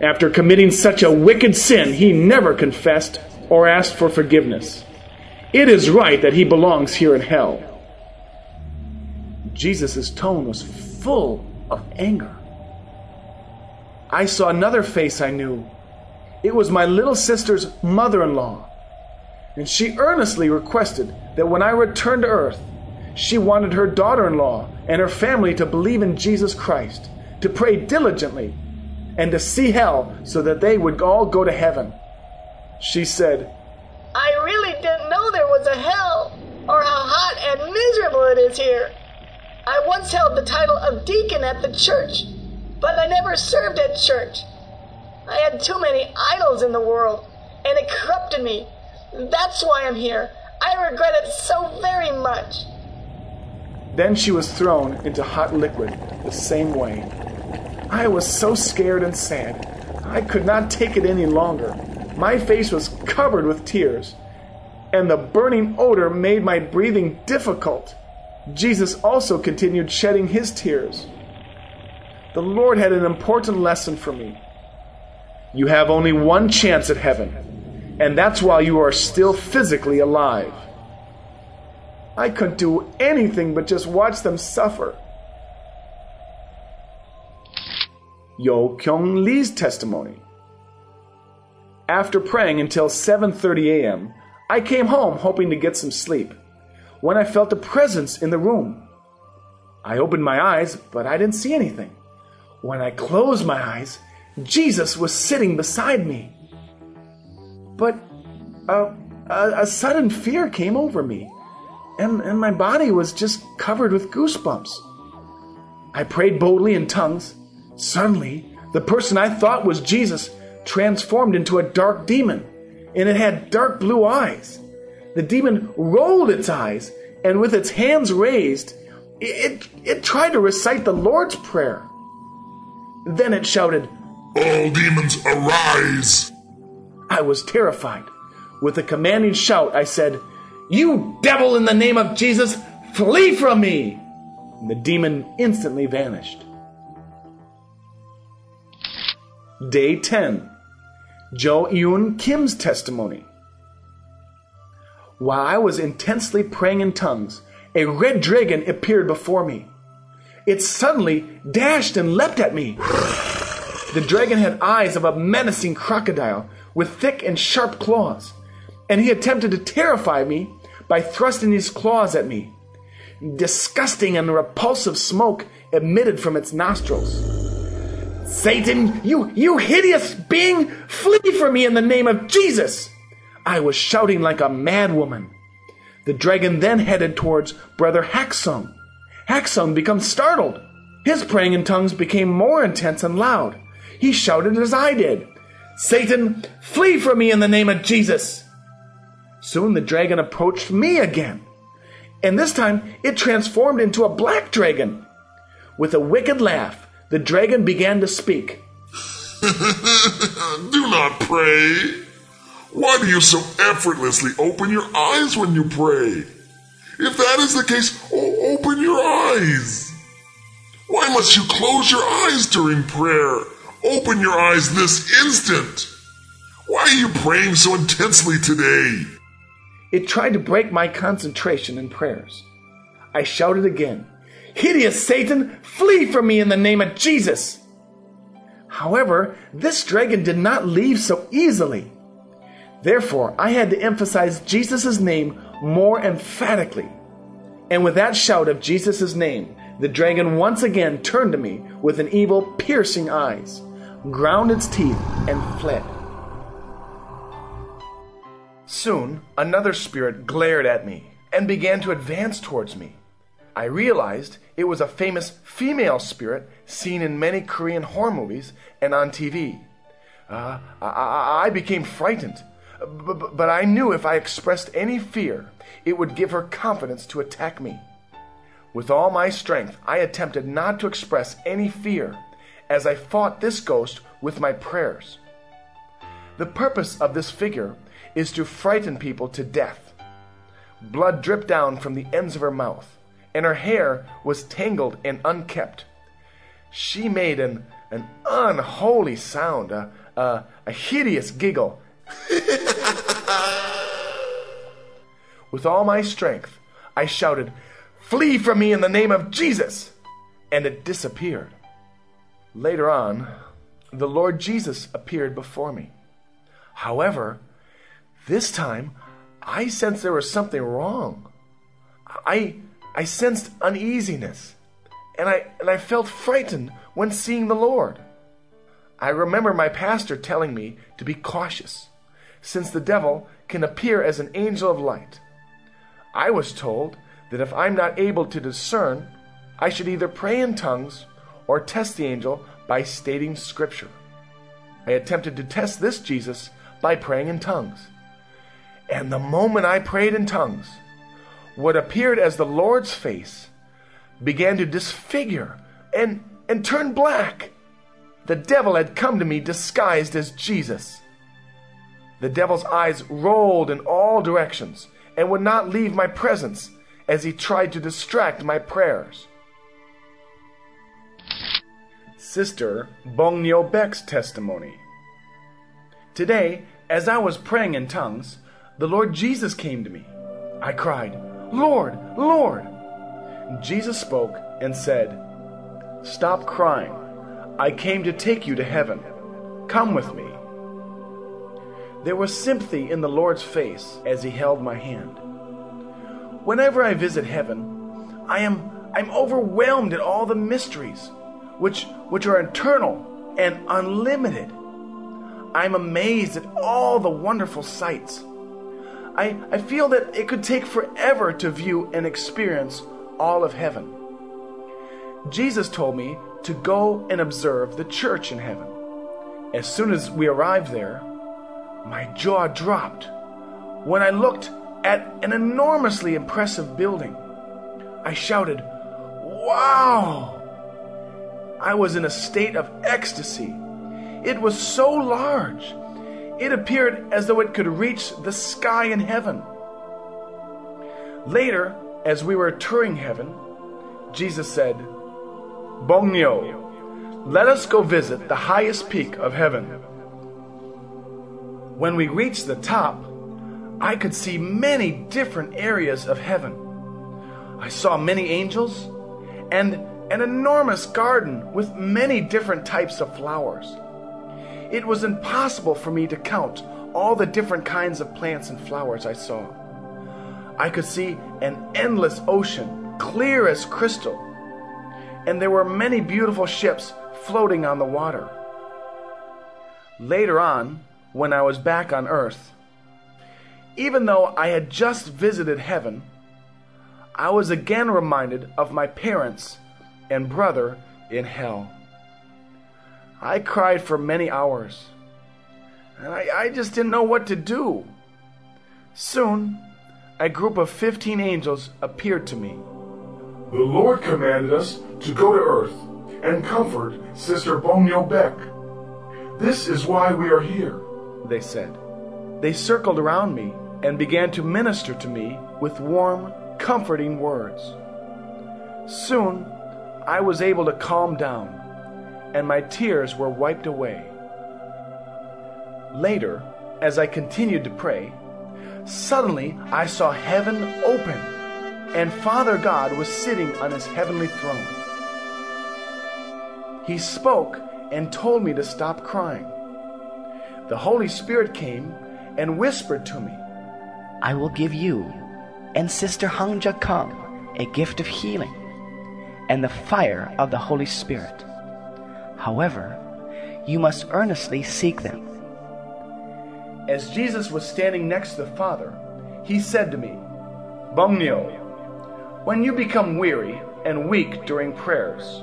Speaker 1: After committing such a wicked sin, he never confessed or asked for forgiveness. It is right that he belongs here in hell. Jesus' tone was full of anger. I saw another face I knew. It was my little sister's mother in law. And she earnestly requested that when I returned to earth, she wanted her daughter in law and her family to believe in Jesus Christ, to pray diligently, and to see hell so that they would all go to heaven. She said,
Speaker 3: I really didn't know there was a hell, or how hot and miserable it is here. I once held the title of deacon at the church, but I never served at church. I had too many idols in the world, and it corrupted me. That's why I'm here. I regret it so very much.
Speaker 1: Then she was thrown into hot liquid the same way. I was so scared and sad. I could not take it any longer. My face was covered with tears, and the burning odor made my breathing difficult. Jesus also continued shedding his tears. The Lord had an important lesson for me. You have only one chance at heaven, and that's while you are still physically alive. I couldn't do anything but just watch them suffer. Yo Kyung Lee's testimony. After praying until 7:30 a.m., I came home hoping to get some sleep when I felt a presence in the room. I opened my eyes, but I didn't see anything. When I closed my eyes, Jesus was sitting beside me. But a, a, a sudden fear came over me, and, and my body was just covered with goosebumps. I prayed boldly in tongues. Suddenly, the person I thought was Jesus transformed into a dark demon, and it had dark blue eyes. The demon rolled its eyes, and with its hands raised, it, it tried to recite the Lord's Prayer. Then it shouted,
Speaker 2: All demons arise!
Speaker 1: I was terrified. With a commanding shout, I said, You devil in the name of Jesus, flee from me! And the demon instantly vanished. Day 10 Jo Eun Kim's testimony. While I was intensely praying in tongues, a red dragon appeared before me. It suddenly dashed and leapt at me. The dragon had eyes of a menacing crocodile with thick and sharp claws, and he attempted to terrify me by thrusting his claws at me. Disgusting and repulsive smoke emitted from its nostrils. Satan, you, you hideous being, flee from me in the name of Jesus! I was shouting like a madwoman. The dragon then headed towards Brother Haksung. Haksung became startled. His praying in tongues became more intense and loud. He shouted as I did Satan, flee from me in the name of Jesus! Soon the dragon approached me again, and this time it transformed into a black dragon. With a wicked laugh, the dragon began to speak.
Speaker 2: Do not pray. Why do you so effortlessly open your eyes when you pray? If that is the case, oh, open your eyes. Why must you close your eyes during prayer? Open your eyes this instant. Why are you praying so intensely today?
Speaker 1: It tried to break my concentration in prayers. I shouted again, Hideous Satan, flee from me in the name of Jesus! However, this dragon did not leave so easily. Therefore, I had to emphasize Jesus' name more emphatically. And with that shout of Jesus' name, the dragon once again turned to me with an evil, piercing eyes, ground its teeth, and fled. Soon, another spirit glared at me and began to advance towards me. I realized it was a famous female spirit seen in many Korean horror movies and on TV. Uh, I, I, became frightened, but, but I knew if I expressed any fear, it would give her confidence to attack me. With all my strength, I attempted not to express any fear as I fought this ghost with my prayers. The purpose of this figure is to frighten people to death. Blood dripped down from the ends of her mouth, and her hair was tangled and unkept. She made an, an unholy sound, a, a, a hideous giggle. With all my strength, I shouted, Flee from me in the name of Jesus! And it disappeared. Later on, the Lord Jesus appeared before me. However, this time, I sensed there was something wrong. I, I sensed uneasiness, and I, and I felt frightened when seeing the Lord. I remember my pastor telling me to be cautious, since the devil can appear as an angel of light. I was told that if I'm not able to discern, I should either pray in tongues or test the angel by stating scripture. I attempted to test this Jesus by praying in tongues. And the moment I prayed in tongues, what appeared as the Lord's face began to disfigure and, and turn black. The devil had come to me disguised as Jesus. The devil's eyes rolled in all directions and would not leave my presence as he tried to distract my prayers. Sister Bongnyo Baek's testimony. Today, as I was praying in tongues, the Lord Jesus came to me. I cried, Lord, Lord! Jesus spoke and said, Stop crying. I came to take you to heaven. Come with me. There was sympathy in the Lord's face as he held my hand. Whenever I visit heaven, I am I'm overwhelmed at all the mysteries which which are eternal and unlimited. I'm amazed at all the wonderful sights I, I feel that it could take forever to view and experience all of heaven. Jesus told me to go and observe the church in heaven. As soon as we arrived there, my jaw dropped when I looked at an enormously impressive building. I shouted, Wow! I was in a state of ecstasy. It was so large it appeared as though it could reach the sky in heaven. Later, as we were touring heaven, Jesus said, Bongnyo, let us go visit the highest peak of heaven. When we reached the top, I could see many different areas of heaven. I saw many angels and an enormous garden with many different types of flowers. It was impossible for me to count all the different kinds of plants and flowers I saw. I could see an endless ocean, clear as crystal, and there were many beautiful ships floating on the water. Later on, when I was back on earth, even though I had just visited heaven, I was again reminded of my parents and brother in hell. I cried for many hours. And I, I just didn't know what to do. Soon, a group of 15 angels appeared to me.
Speaker 2: The Lord commanded us to go to earth and comfort Sister Bongnyo Baek. This is why we are here,
Speaker 1: they said. They circled around me and began to minister to me with warm, comforting words. Soon, I was able to calm down and my tears were wiped away. Later, as I continued to pray, suddenly I saw heaven open, and Father God was sitting on his heavenly throne. He spoke and told me to stop crying. The Holy Spirit came and whispered to me,
Speaker 4: I will give you and Sister Hyung Ja Kang a gift of healing and the fire of the Holy Spirit. However, you must earnestly seek them.
Speaker 1: As Jesus was standing next to the Father, he said to me, Bongnyo, when you become weary and weak during prayers,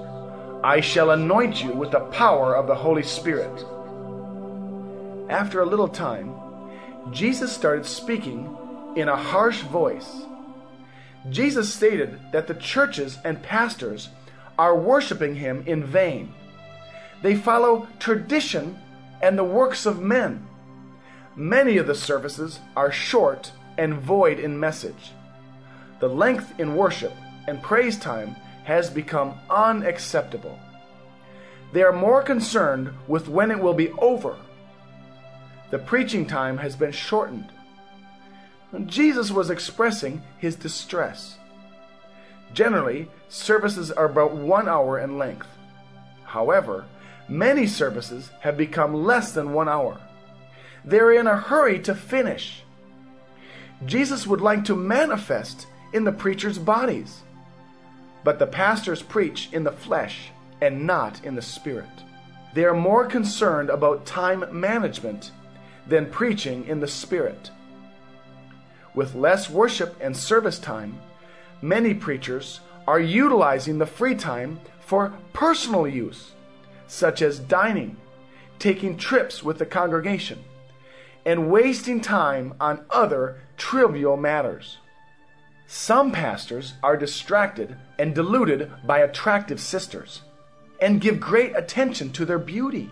Speaker 1: I shall anoint you with the power of the Holy Spirit. After a little time, Jesus started speaking in a harsh voice. Jesus stated that the churches and pastors are worshiping him in vain. They follow tradition and the works of men. Many of the services are short and void in message. The length in worship and praise time has become unacceptable. They are more concerned with when it will be over. The preaching time has been shortened. Jesus was expressing his distress. Generally, services are about one hour in length. However, many services have become less than one hour. They're in a hurry to finish. Jesus would like to manifest in the preacher's bodies, but the pastors preach in the flesh and not in the spirit. They are more concerned about time management than preaching in the spirit. With less worship and service time, many preachers are utilizing the free time for personal use, such as dining, taking trips with the congregation, and wasting time on other trivial matters. Some pastors are distracted and deluded by attractive sisters and give great attention to their beauty.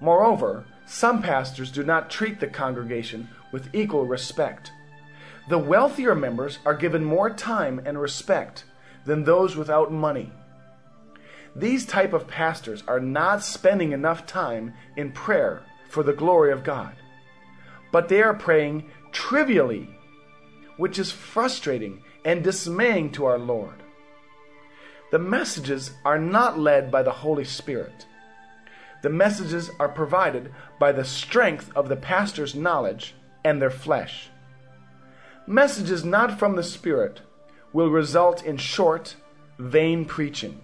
Speaker 1: Moreover, some pastors do not treat the congregation with equal respect. The wealthier members are given more time and respect than those without money. These type of pastors are not spending enough time in prayer for the glory of God, but they are praying trivially, which is frustrating and dismaying to our Lord. The messages are not led by the Holy Spirit. The messages are provided by the strength of the pastor's knowledge and their flesh. Messages not from the Spirit will result in short, vain preaching.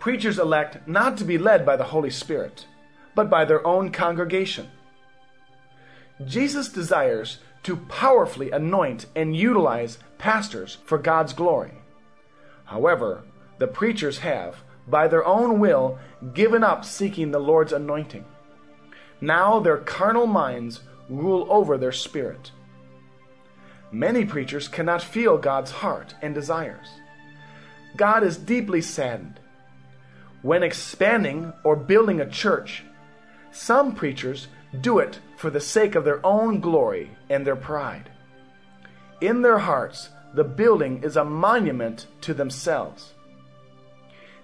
Speaker 1: Preachers elect not to be led by the Holy Spirit, but by their own congregation. Jesus desires to powerfully anoint and utilize pastors for God's glory. However, the preachers have, by their own will, given up seeking the Lord's anointing. Now their carnal minds rule over their spirit. Many preachers cannot feel God's heart and desires. God is deeply saddened. When expanding or building a church, some preachers do it for the sake of their own glory and their pride. In their hearts, the building is a monument to themselves.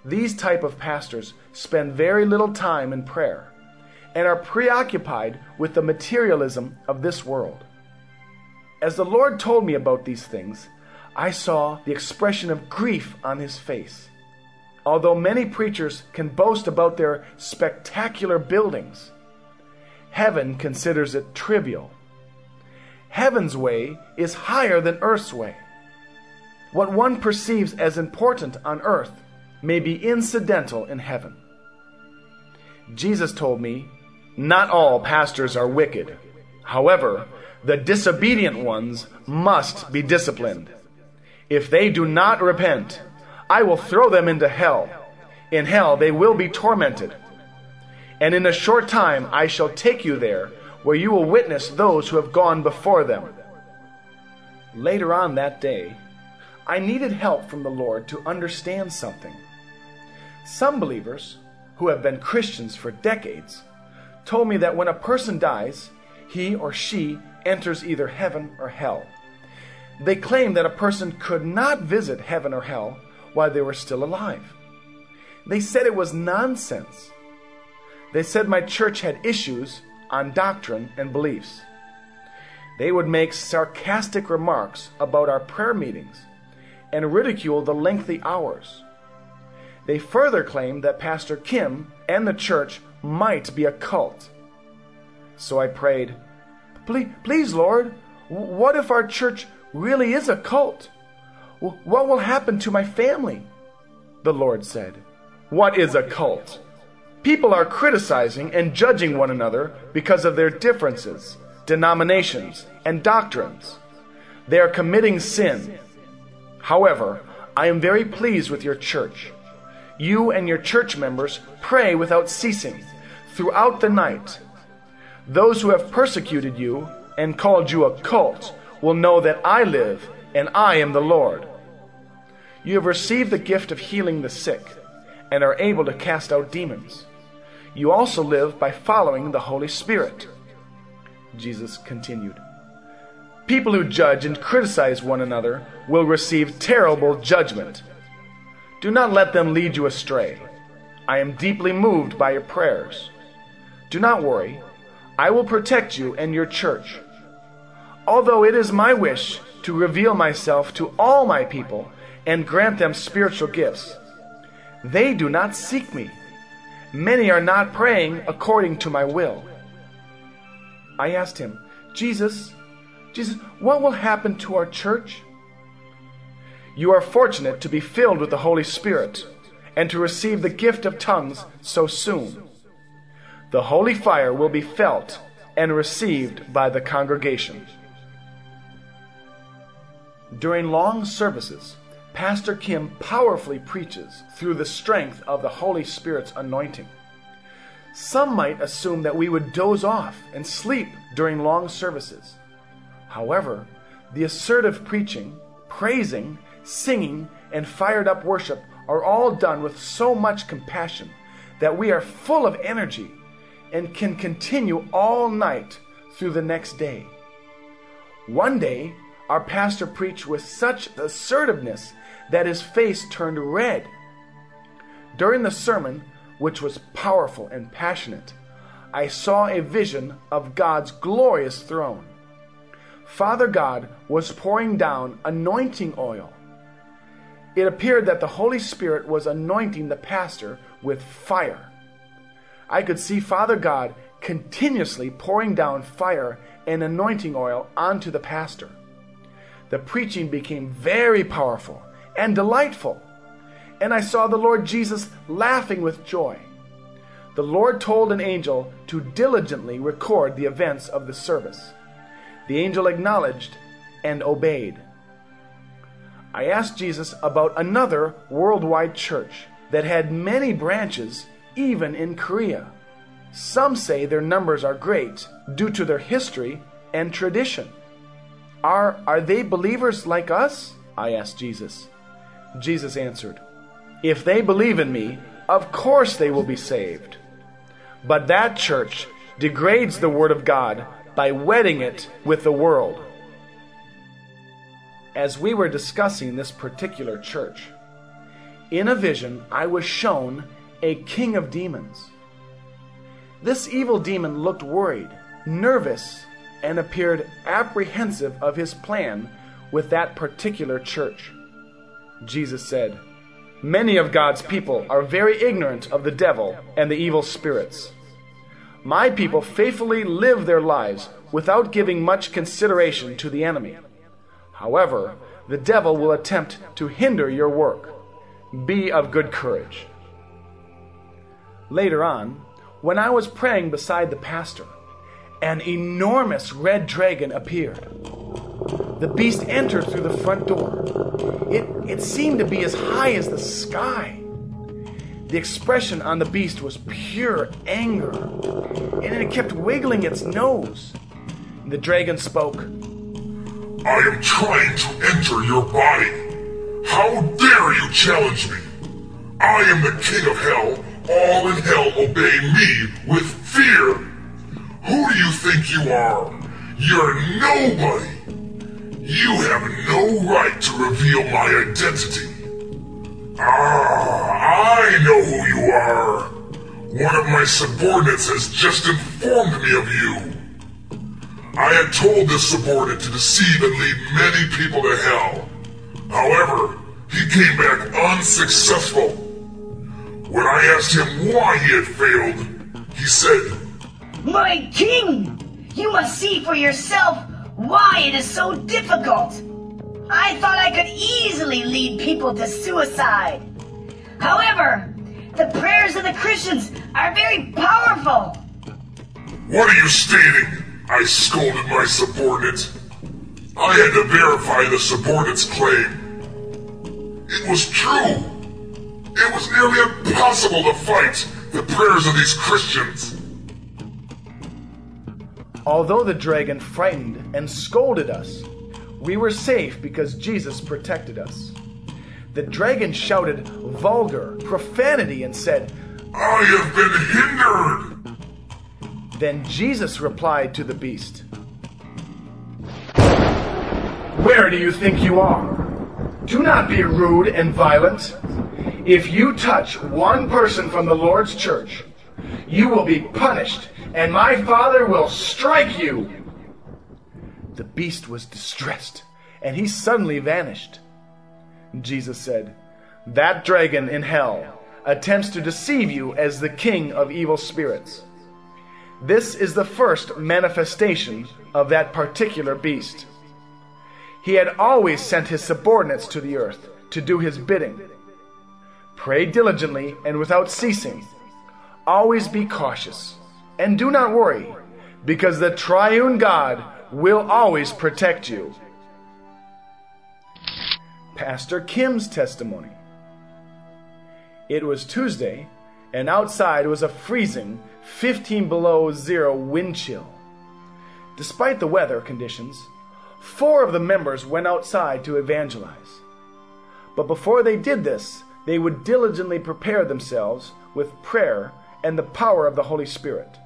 Speaker 1: These type of pastors spend very little time in prayer and are preoccupied with the materialism of this world. As the Lord told me about these things, I saw the expression of grief on his face. Although many preachers can boast about their spectacular buildings, heaven considers it trivial. Heaven's way is higher than earth's way. What one perceives as important on earth may be incidental in heaven. Jesus told me, Not all pastors are wicked. However, the disobedient ones must be disciplined. If they do not repent, I will throw them into hell. In hell they will be tormented. And in a short time I shall take you there, where you will witness those who have gone before them. Later on that day, I needed help from the Lord to understand something. Some believers, who have been Christians for decades, told me that when a person dies, he or she enters either heaven or hell. They claim that a person could not visit heaven or hell while they were still alive. They said it was nonsense. They said my church had issues on doctrine and beliefs. They would make sarcastic remarks about our prayer meetings and ridicule the lengthy hours. They further claimed that Pastor Kim and the church might be a cult. So I prayed, Please, please Lord, what if our church really is a cult? What will happen to my family? The Lord said, What is a cult? People are criticizing and judging one another because of their differences, denominations, and doctrines. They are committing sin. However, I am very pleased with your church. You and your church members pray without ceasing throughout the night. Those who have persecuted you and called you a cult will know that I live and I am the Lord. You have received the gift of healing the sick and are able to cast out demons. You also live by following the Holy Spirit. Jesus continued. People who judge and criticize one another will receive terrible judgment. Do not let them lead you astray. I am deeply moved by your prayers. Do not worry. I will protect you and your church. Although it is my wish to reveal myself to all my people and grant them spiritual gifts, they do not seek me. Many are not praying according to my will. I asked him, Jesus, Jesus, what will happen to our church? You are fortunate to be filled with the Holy Spirit and to receive the gift of tongues so soon. The holy fire will be felt and received by the congregation. During long services, Pastor Kim powerfully preaches through the strength of the Holy Spirit's anointing. Some might assume that we would doze off and sleep during long services. However, the assertive preaching, praising, singing, and fired up worship are all done with so much compassion that we are full of energy and can continue all night through the next day. One day, our pastor preached with such assertiveness that his face turned red. During the sermon, which was powerful and passionate, I saw a vision of God's glorious throne. Father God was pouring down anointing oil. It appeared that the Holy Spirit was anointing the pastor with fire. I could see Father God continuously pouring down fire and anointing oil onto the pastor. The preaching became very powerful and delightful, and I saw the Lord Jesus laughing with joy. The Lord told an angel to diligently record the events of the service. The angel acknowledged and obeyed. I asked Jesus about another worldwide church that had many branches, even in Korea. Some say their numbers are great due to their history and tradition. Are, are they believers like us? I asked Jesus. Jesus answered, If they believe in me, of course they will be saved. But that church degrades the Word of God by wedding it with the world. As we were discussing this particular church, in a vision I was shown a king of demons. This evil demon looked worried, nervous, and appeared apprehensive of his plan with that particular church. Jesus said, Many of God's people are very ignorant of the devil and the evil spirits. My people faithfully live their lives without giving much consideration to the enemy. However, the devil will attempt to hinder your work. Be of good courage. Later on, when I was praying beside the pastor, an enormous red dragon appeared. The beast entered through the front door. It, it seemed to be as high as the sky. The expression on the beast was pure anger, and it kept wiggling its nose. The dragon spoke
Speaker 2: I am trying to enter your body. How dare you challenge me? I am the king of hell. All in hell obey me with fear. Who do you think you are? You're nobody. You have no right to reveal my identity. Ah, I know who you are. One of my subordinates has just informed me of you. I had told this subordinate to deceive and lead many people to hell. However, he came back unsuccessful. When I asked him why he had failed, he said,
Speaker 5: My king! You must see for yourself why it is so difficult. I thought I could easily lead people to suicide. However, the prayers of the Christians are very powerful.
Speaker 2: What are you stating? I scolded my subordinate. I had to verify the subordinate's claim. It was true. It was nearly impossible to fight the prayers of these Christians.
Speaker 1: Although the dragon frightened and scolded us, we were safe because Jesus protected us. The dragon shouted vulgar profanity and said,
Speaker 2: I have been hindered.
Speaker 1: Then Jesus replied to the beast, Where do you think you are? Do not be rude and violent. If you touch one person from the Lord's church, you will be punished, and my Father will strike you. The beast was distressed, and he suddenly vanished. Jesus said, That dragon in hell attempts to deceive you as the king of evil spirits. This is the first manifestation of that particular beast. He had always sent his subordinates to the earth to do his bidding. Pray diligently and without ceasing. Always be cautious. And do not worry, because the triune God will always protect you. Pastor Kim's testimony. It was Tuesday, and outside was a freezing 15 below zero wind chill. Despite the weather conditions, four of the members went outside to evangelize. But before they did this, they would diligently prepare themselves with prayer and the power of the Holy Spirit.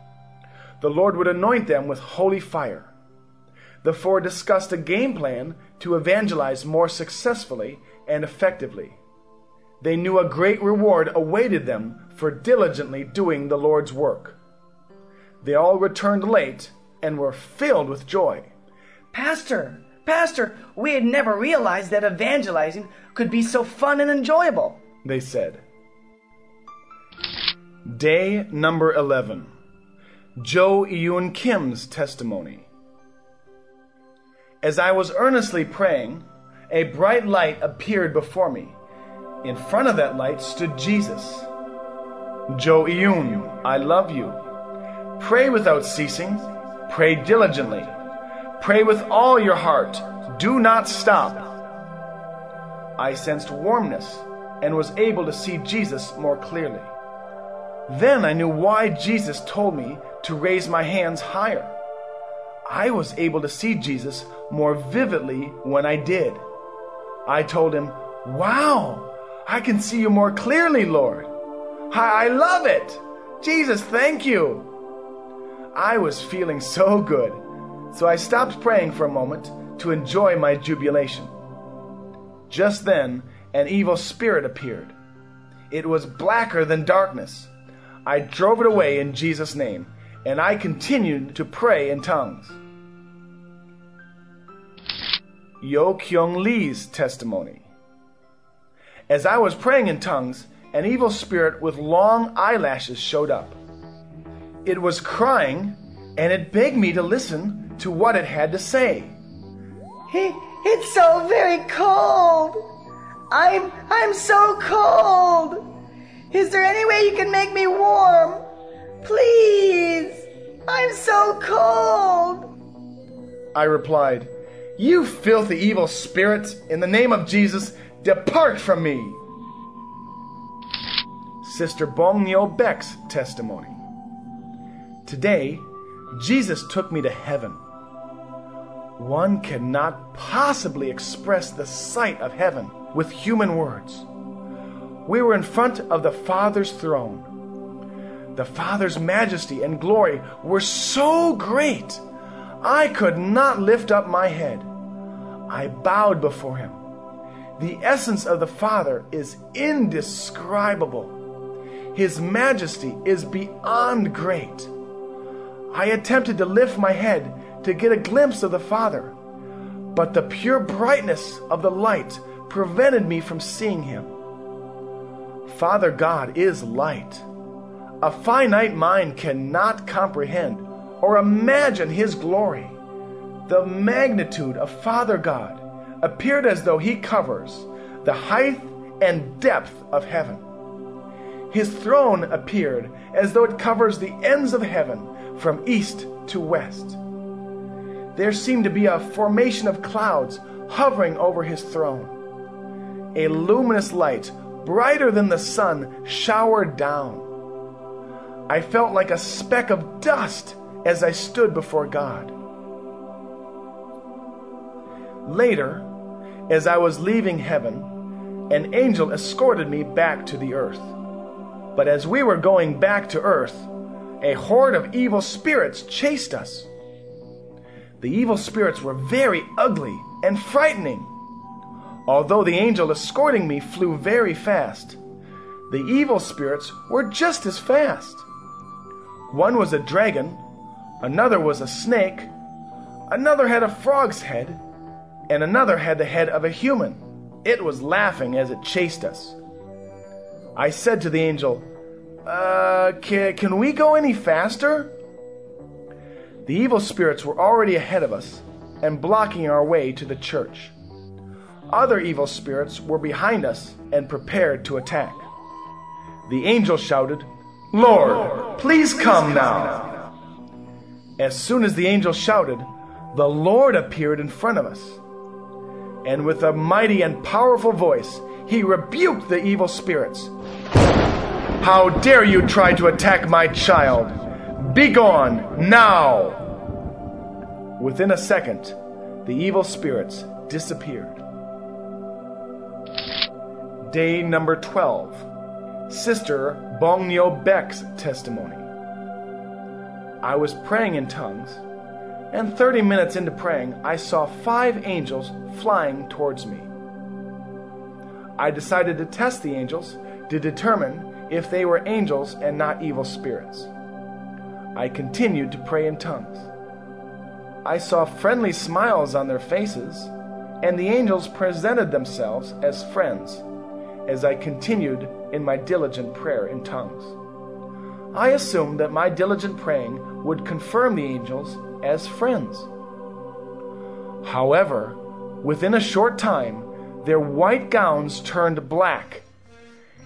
Speaker 1: The Lord would anoint them with holy fire. The four discussed a game plan to evangelize more successfully and effectively. They knew a great reward awaited them for diligently doing the Lord's work. They all returned late and were filled with joy.
Speaker 4: Pastor, Pastor, we had never realized that evangelizing could be so fun and enjoyable,
Speaker 1: they said. Day number 11 Jo Eun Kim's testimony. As I was earnestly praying, a bright light appeared before me. In front of that light stood Jesus. Jo Eun, I love you. Pray without ceasing. Pray diligently. Pray with all your heart. Do not stop. I sensed warmness and was able to see Jesus more clearly. Then I knew why Jesus told me to raise my hands higher. I was able to see Jesus more vividly when I did. I told him, Wow, I can see you more clearly, Lord. I, I love it. Jesus, thank you. I was feeling so good, so I stopped praying for a moment to enjoy my jubilation. Just then, an evil spirit appeared. It was blacker than darkness. I drove it away in Jesus' name, and I continued to pray in tongues. Yo Kyung Lee's testimony. As I was praying in tongues, an evil spirit with long eyelashes showed up. It was crying, and it begged me to listen to what it had to say.
Speaker 5: It's so very cold. I'm I'm so cold. Is there any way you can make me warm? Please. I'm so cold.
Speaker 1: I replied, You filthy evil spirit, in the name of Jesus, depart from me. Sister Bong Nyo Baek's testimony. Today, Jesus took me to heaven. One cannot possibly express the sight of heaven with human words. We were in front of the Father's throne. The Father's majesty and glory were so great, I could not lift up my head. I bowed before him. The essence of the Father is indescribable. His majesty is beyond great. I attempted to lift my head to get a glimpse of the Father, but the pure brightness of the light prevented me from seeing him. Father God is light. A finite mind cannot comprehend or imagine his glory. The magnitude of Father God appeared as though he covers the height and depth of heaven. His throne appeared as though it covers the ends of heaven from east to west. There seemed to be a formation of clouds hovering over his throne. A luminous light, brighter than the sun, showered down. I felt like a speck of dust as I stood before God. Later, as I was leaving heaven, an angel escorted me back to the earth. But as we were going back to earth, a horde of evil spirits chased us. The evil spirits were very ugly and frightening. Although the angel escorting me flew very fast, the evil spirits were just as fast. One was a dragon, another was a snake, another had a frog's head, and another had the head of a human. It was laughing as it chased us. I said to the angel, Uh, can, can we go any faster? The evil spirits were already ahead of us and blocking our way to the church. Other evil spirits were behind us and prepared to attack. The angel shouted, Lord, please come now. As soon as the angel shouted, the Lord appeared in front of us. And with a mighty and powerful voice, he rebuked the evil spirits. How dare you try to attack my child? Begone now! Within a second, the evil spirits disappeared. Day number 12 Sister Bongnyo Baek's testimony. I was praying in tongues, and 30 minutes into praying, I saw five angels flying towards me. I decided to test the angels to determine if they were angels and not evil spirits. I continued to pray in tongues. I saw friendly smiles on their faces, and the angels presented themselves as friends as I continued in my diligent prayer in tongues. I assumed that my diligent praying would confirm the angels as friends. However, within a short time, their white gowns turned black,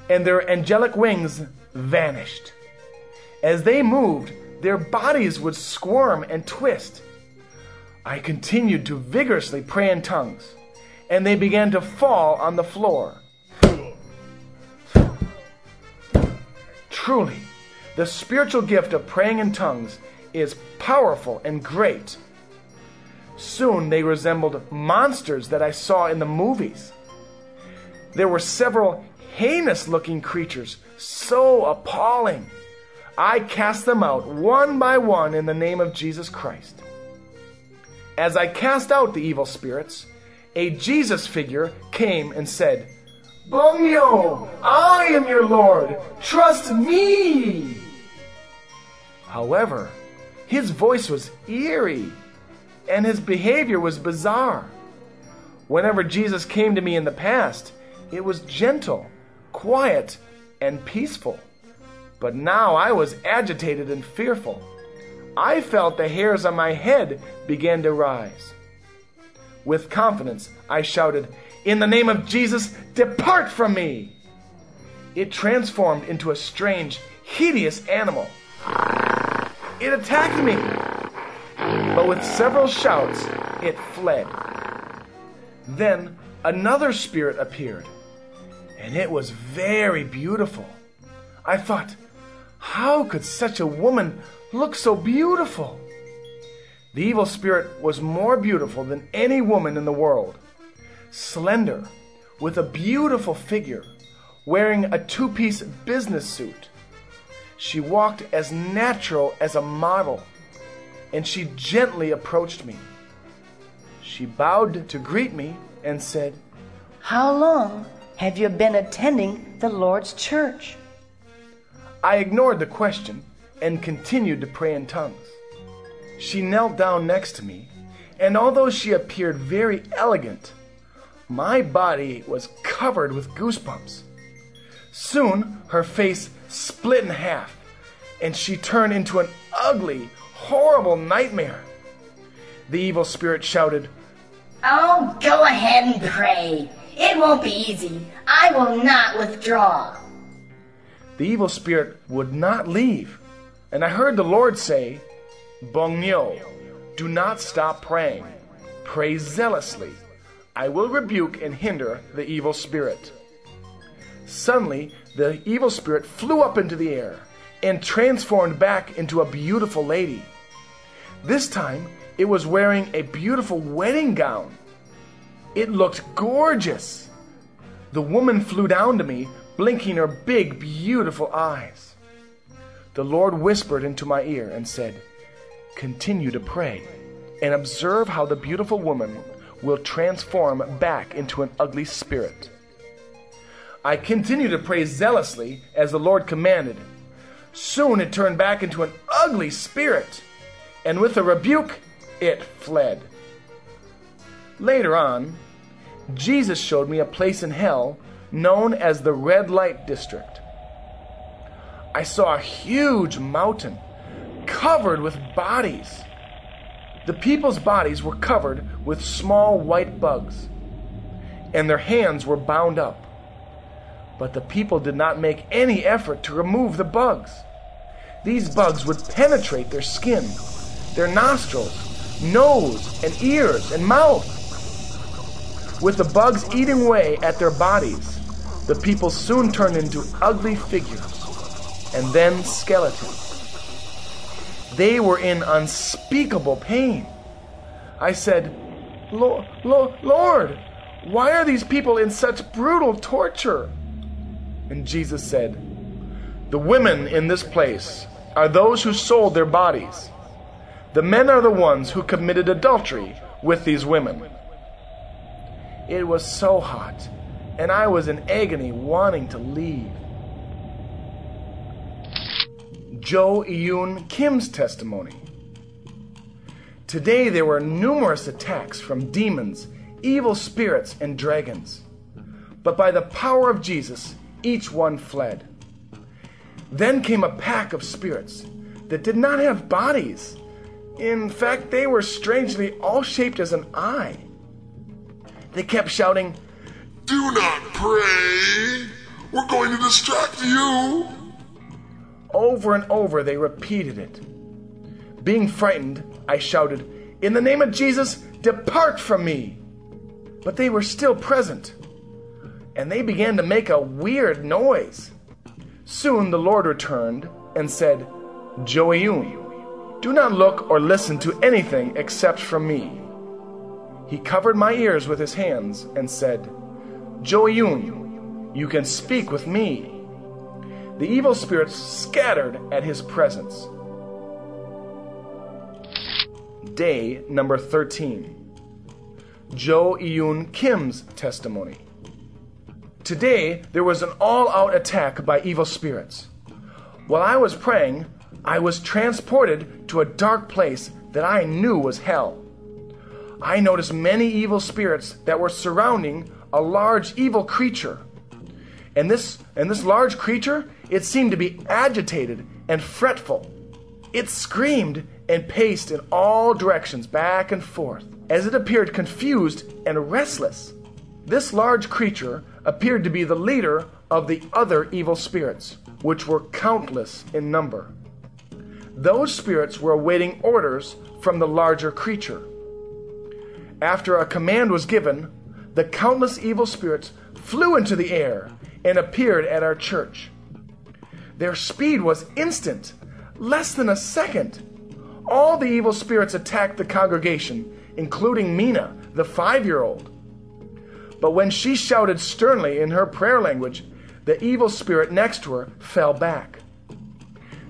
Speaker 1: and their angelic wings vanished. As they moved, their bodies would squirm and twist. I continued to vigorously pray in tongues, and they began to fall on the floor. Truly, the spiritual gift of praying in tongues is powerful and great. Soon they resembled monsters that I saw in the movies. There were several heinous looking creatures, so appalling. I cast them out one by one in the name of Jesus Christ. As I cast out the evil spirits, a Jesus figure came and said, Bongnyo, I am your Lord. Trust me. However, his voice was eerie and his behavior was bizarre. Whenever Jesus came to me in the past, it was gentle, quiet, and peaceful. But now I was agitated and fearful. I felt the hairs on my head began to rise. With confidence, I shouted, In the name of Jesus, depart from me! It transformed into a strange, hideous animal. It attacked me, but with several shouts, it fled. Then another spirit appeared, and it was very beautiful. I thought, how could such a woman look so beautiful? The evil spirit was more beautiful than any woman in the world. Slender, with a beautiful figure, wearing a two piece business suit. She walked as natural as a model, and she gently approached me. She bowed to greet me and said,
Speaker 5: How long have you been attending the Lord's church?
Speaker 1: I ignored the question and continued to pray in tongues. She knelt down next to me, and although she appeared very elegant, my body was covered with goosebumps. Soon her face split in half, and she turned into an ugly, horrible nightmare. The evil spirit shouted,
Speaker 5: Oh, go ahead and pray. It won't be easy. I will not withdraw.
Speaker 1: The evil spirit would not leave, and I heard the Lord say, Bongnyo, do not stop praying. Pray zealously. I will rebuke and hinder the evil spirit. Suddenly, the evil spirit flew up into the air and transformed back into a beautiful lady. This time, it was wearing a beautiful wedding gown. It looked gorgeous. The woman flew down to me, blinking her big, beautiful eyes. The Lord whispered into my ear and said, Continue to pray and observe how the beautiful woman will transform back into an ugly spirit. I continued to pray zealously as the Lord commanded. Soon it turned back into an ugly spirit, and with a rebuke, it fled. Later on, Jesus showed me a place in hell known as the Red Light District. I saw a huge mountain covered with bodies. The people's bodies were covered with small white bugs, and their hands were bound up. But the people did not make any effort to remove the bugs. These bugs would penetrate their skin, their nostrils, nose, and ears, and mouth. With the bugs eating away at their bodies, the people soon turned into ugly figures and then skeletons. They were in unspeakable pain. I said, Lord, Lord, why are these people in such brutal torture? And Jesus said, The women in this place are those who sold their bodies. The men are the ones who committed adultery with these women. It was so hot, and I was in agony wanting to leave. Jo Eun Kim's testimony. Today there were numerous attacks from demons, evil spirits, and dragons. But by the power of Jesus, each one fled. Then came a pack of spirits that did not have bodies. In fact, they were strangely all shaped as an eye. They kept shouting,
Speaker 2: Do not pray! We're going to distract you!
Speaker 1: Over and over they repeated it. Being frightened, I shouted, In the name of Jesus, depart from me! But they were still present, and they began to make a weird noise. Soon the Lord returned and said, Jo Eun, do not look or listen to anything except from me. He covered my ears with his hands and said, Jo Eun, you can speak with me. The evil spirits scattered at his presence. Day number 13. Jo Eun Kim's testimony. Today, there was an all out attack by evil spirits. While I was praying, I was transported to a dark place that I knew was hell. I noticed many evil spirits that were surrounding a large evil creature. And this, and this large creature, it seemed to be agitated and fretful. It screamed and paced in all directions back and forth, as it appeared confused and restless. This large creature appeared to be the leader of the other evil spirits, which were countless in number. Those spirits were awaiting orders from the larger creature. After a command was given, the countless evil spirits flew into the air and appeared at our church. Their speed was instant, less than a second. All the evil spirits attacked the congregation, including Mina, the five year old. But when she shouted sternly in her prayer language, the evil spirit next to her fell back.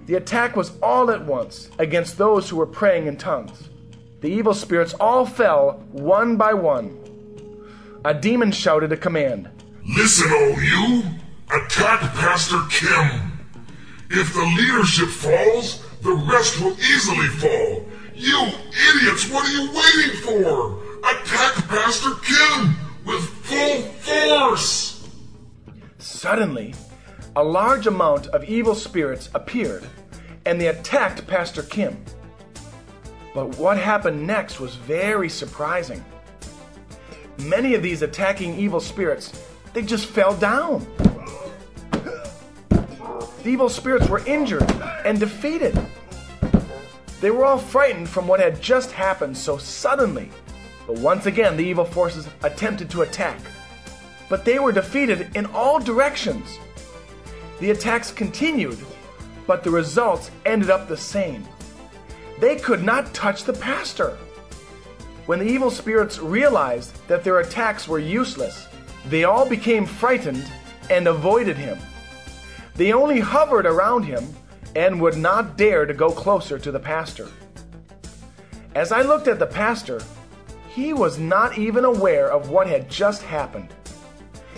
Speaker 1: The attack was all at once against those who were praying in tongues. The evil spirits all fell one by one. A demon shouted a command
Speaker 2: Listen, all you! Attack Pastor Kim! If the leadership falls, the rest will easily fall. You idiots, what are you waiting for? Attack Pastor Kim with full force!
Speaker 1: Suddenly, a large amount of evil spirits appeared and they attacked Pastor Kim. But what happened next was very surprising. Many of these attacking evil spirits, they just fell down. The evil spirits were injured and defeated. They were all frightened from what had just happened so suddenly. But once again, the evil forces attempted to attack. But they were defeated in all directions. The attacks continued, but the results ended up the same. They could not touch the pastor. When the evil spirits realized that their attacks were useless, they all became frightened and avoided him. They only hovered around him and would not dare to go closer to the pastor. As I looked at the pastor, he was not even aware of what had just happened.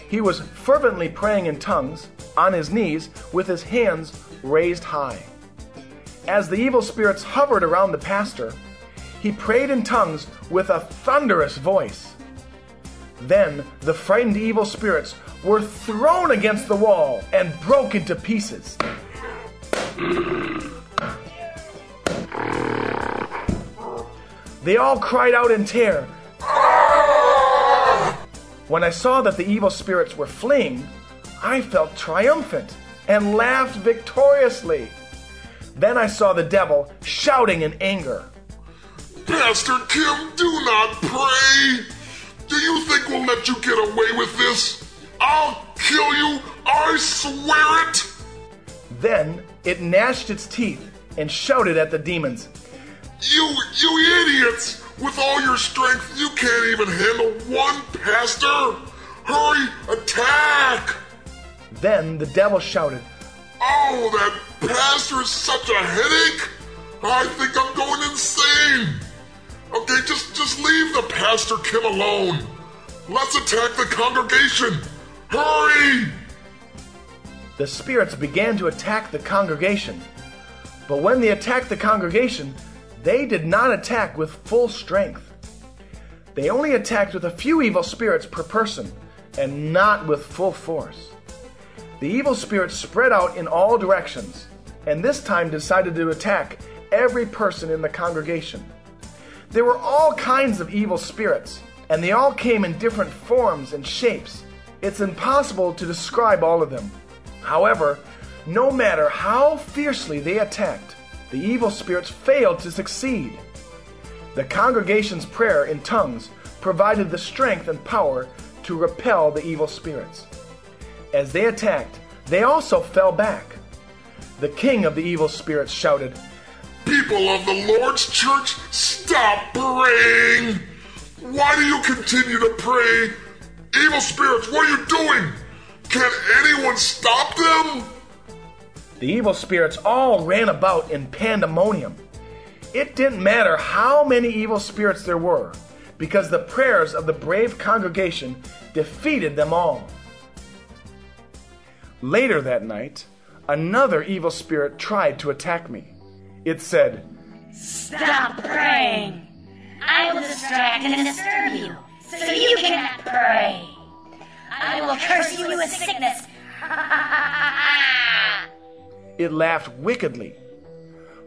Speaker 1: He was fervently praying in tongues, on his knees, with his hands raised high. As the evil spirits hovered around the pastor, he prayed in tongues with a thunderous voice. Then the frightened evil spirits were thrown against the wall and broke into pieces. They all cried out in terror. When I saw that the evil spirits were fleeing, I felt triumphant and laughed victoriously. Then I saw the devil shouting in anger.
Speaker 2: Pastor Kim, do not pray! Do you think we'll let you get away with this? I'll kill you, I swear it!
Speaker 1: Then it gnashed its teeth and shouted at the demons.
Speaker 2: You, you idiots! With all your strength, you can't even handle one pastor! Hurry, attack!
Speaker 1: Then the devil shouted,
Speaker 2: Oh, that pastor is such a headache! I think I'm going insane! Okay, just, just leave the Pastor Kim alone. Let's attack the congregation! Hurry!
Speaker 1: The spirits began to attack the congregation. But when they attacked the congregation, they did not attack with full strength. They only attacked with a few evil spirits per person, and not with full force. The evil spirits spread out in all directions, and this time decided to attack every person in the congregation. There were all kinds of evil spirits, and they all came in different forms and shapes. It's impossible to describe all of them. However, no matter how fiercely they attacked, the evil spirits failed to succeed. The congregation's prayer in tongues provided the strength and power to repel the evil spirits. As they attacked, they also fell back. The king of the evil spirits shouted,
Speaker 2: People of the Lord's church, stop praying! Why do you continue to pray? Evil spirits, what are you doing? Can anyone stop them?
Speaker 1: The evil spirits all ran about in pandemonium. It didn't matter how many evil spirits there were, because the prayers of the brave congregation defeated them all. Later that night, another evil spirit tried to attack me. It said,
Speaker 5: Stop praying. I will distract and disturb you, so you cannot pray. I will curse you with sickness.
Speaker 1: it laughed wickedly.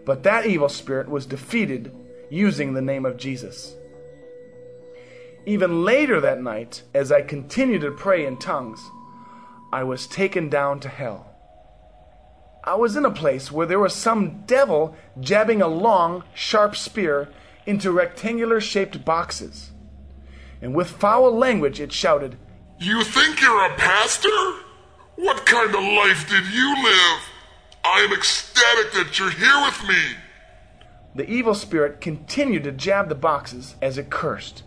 Speaker 1: But that evil spirit was defeated using the name of Jesus. Even later that night, as I continued to pray in tongues, I was taken down to hell. I was in a place where there was some devil jabbing a long, sharp spear into rectangular shaped boxes. And with foul language it shouted,
Speaker 2: You think you're a pastor? What kind of life did you live? I am ecstatic that you're here with me.
Speaker 1: The evil spirit continued to jab the boxes as it cursed.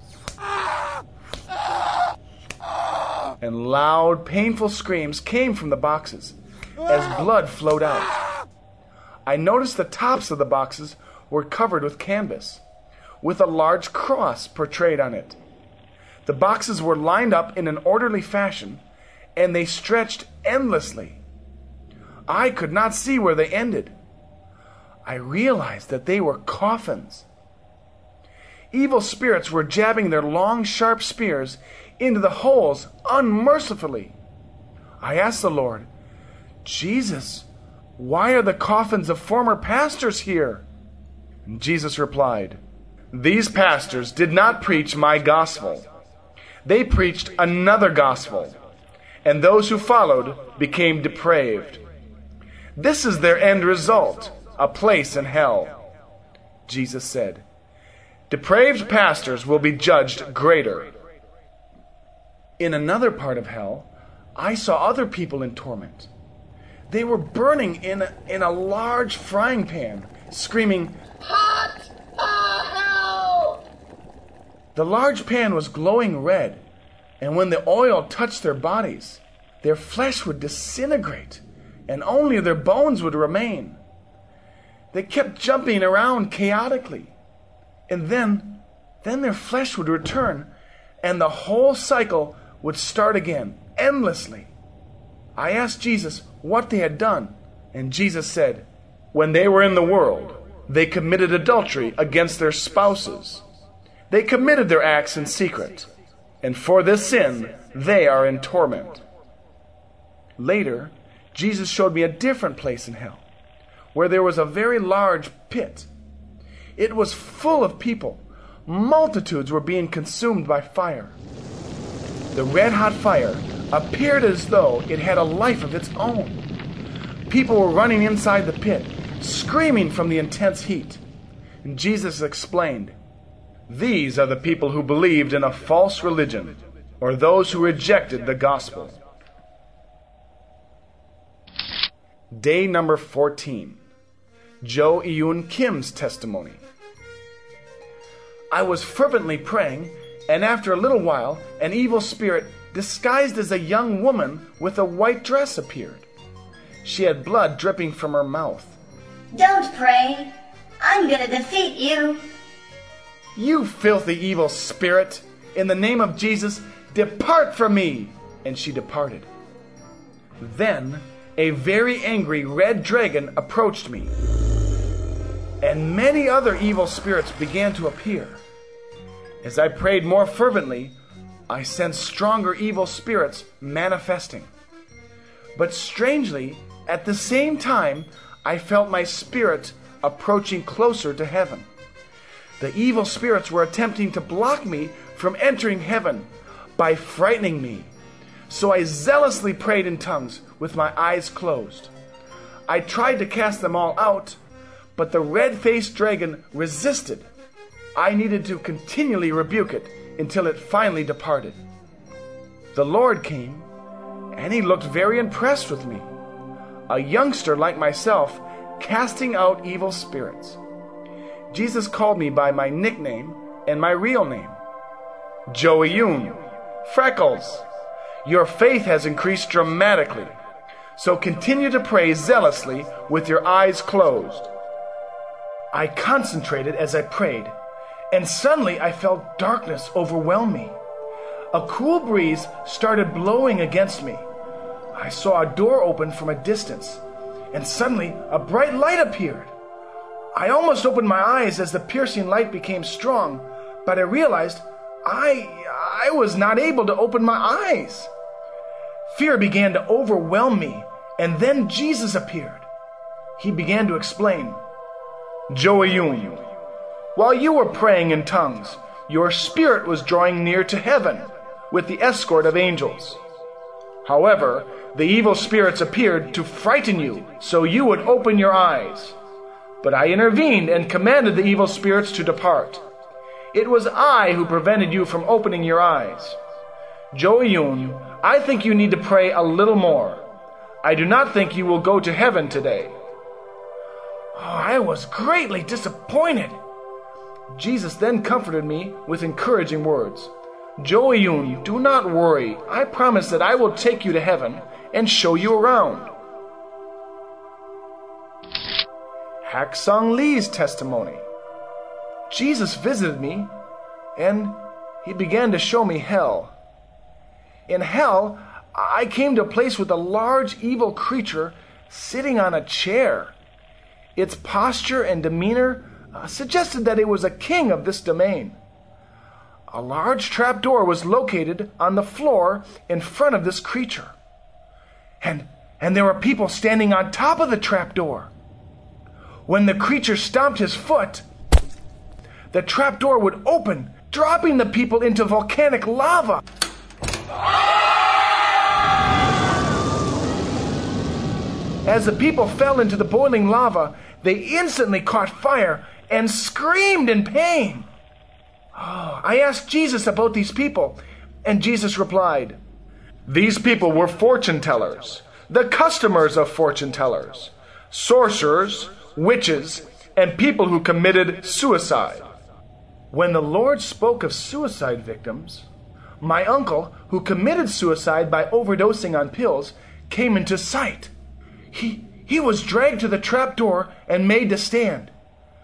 Speaker 1: And loud, painful screams came from the boxes as blood flowed out. I noticed the tops of the boxes were covered with canvas, with a large cross portrayed on it. The boxes were lined up in an orderly fashion, and they stretched endlessly. I could not see where they ended. I realized that they were coffins. Evil spirits were jabbing their long, sharp spears into the holes unmercifully. I asked the Lord, Jesus, why are the coffins of former pastors here? And Jesus replied, These pastors did not preach my gospel. They preached another gospel, and those who followed became depraved. This is their end result a place in hell. Jesus said, Depraved pastors will be judged greater. In another part of hell, I saw other people in torment. They were burning in a, in a large frying pan, screaming,
Speaker 3: Hot! Ah, hell!
Speaker 1: The large pan was glowing red, and when the oil touched their bodies, their flesh would disintegrate, and only their bones would remain. They kept jumping around chaotically, and then, then their flesh would return, and the whole cycle would start again, endlessly. I asked Jesus what they had done, and Jesus said, When they were in the world, they committed adultery against their spouses. They committed their acts in secret, and for this sin they are in torment. Later, Jesus showed me a different place in hell, where there was a very large pit. It was full of people. Multitudes were being consumed by fire. The red hot fire appeared as though it had a life of its own. People were running inside the pit, screaming from the intense heat. And Jesus explained These are the people who believed in a false religion, or those who rejected the gospel. Day number 14 Jo Eun Kim's testimony. I was fervently praying, and after a little while, an evil spirit disguised as a young woman with a white dress appeared. She had blood dripping from her mouth.
Speaker 5: Don't pray. I'm gonna defeat you.
Speaker 1: You filthy evil spirit! In the name of Jesus, depart from me! And she departed. Then a very angry red dragon approached me, and many other evil spirits began to appear. As I prayed more fervently, I sensed stronger evil spirits manifesting. But strangely, at the same time, I felt my spirit approaching closer to heaven. The evil spirits were attempting to block me from entering heaven by frightening me. So I zealously prayed in tongues with my eyes closed. I tried to cast them all out, but the red faced dragon resisted. I needed to continually rebuke it until it finally departed. The Lord came, and he looked very impressed with me. A youngster like myself, casting out evil spirits. Jesus called me by my nickname and my real name Jo Eun, Freckles. Your faith has increased dramatically, so continue to pray zealously with your eyes closed. I concentrated as I prayed, and suddenly I felt darkness overwhelm me. A cool breeze started blowing against me. I saw a door open from a distance, and suddenly a bright light appeared. I almost opened my eyes as the piercing light became strong, but I realized I I was not able to open my eyes. Fear began to overwhelm me, and then Jesus appeared. He began to explain. Jo Eun, while you were praying in tongues, your spirit was drawing near to heaven with the escort of angels. However, the evil spirits appeared to frighten you so you would open your eyes. But I intervened and commanded the evil spirits to depart. It was I who prevented you from opening your eyes. Jo Eun, I think you need to pray a little more. I do not think you will go to heaven today. Oh, I was greatly disappointed. Jesus then comforted me with encouraging words. Jo Eun, do not worry. I promise that I will take you to heaven and show you around. Haksung Lee's testimony. Jesus visited me and he began to show me hell. In hell, I came to a place with a large evil creature sitting on a chair. Its posture and demeanor uh, suggested that it was a king of this domain. A large trapdoor was located on the floor in front of this creature. And, and there were people standing on top of the trapdoor. When the creature stomped his foot, the trapdoor would open, dropping the people into volcanic lava. As the people fell into the boiling lava, they instantly caught fire and screamed in pain. Oh, I asked Jesus about these people, and Jesus replied, These people were fortune tellers, the customers of fortune tellers, sorcerers, witches, and people who committed suicide. When the Lord spoke of suicide victims, my uncle, who committed suicide by overdosing on pills, came into sight. He, he was dragged to the trap door and made to stand.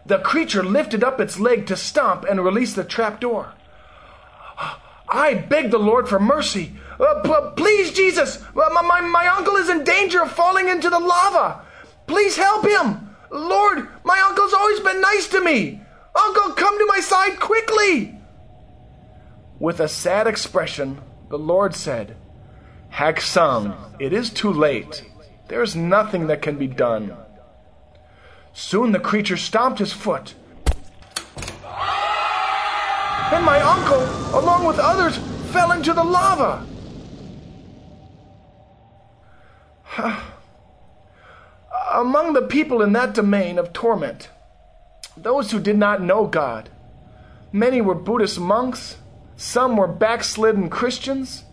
Speaker 1: The creature lifted up its leg to stomp and release the trapdoor. I begged the Lord for mercy. Uh, p- please, Jesus, uh, my, my, my uncle is in danger of falling into the lava. Please help him. Lord, my uncle's always been nice to me. Uncle, come to my side quickly. With a sad expression, the Lord said, Haksung, it is too late. There is nothing that can be done. Soon the creature stomped his foot. And my uncle, along with others, fell into the lava. Among the people in that domain of torment, those who did not know God, many were Buddhist monks, some were backslidden Christians,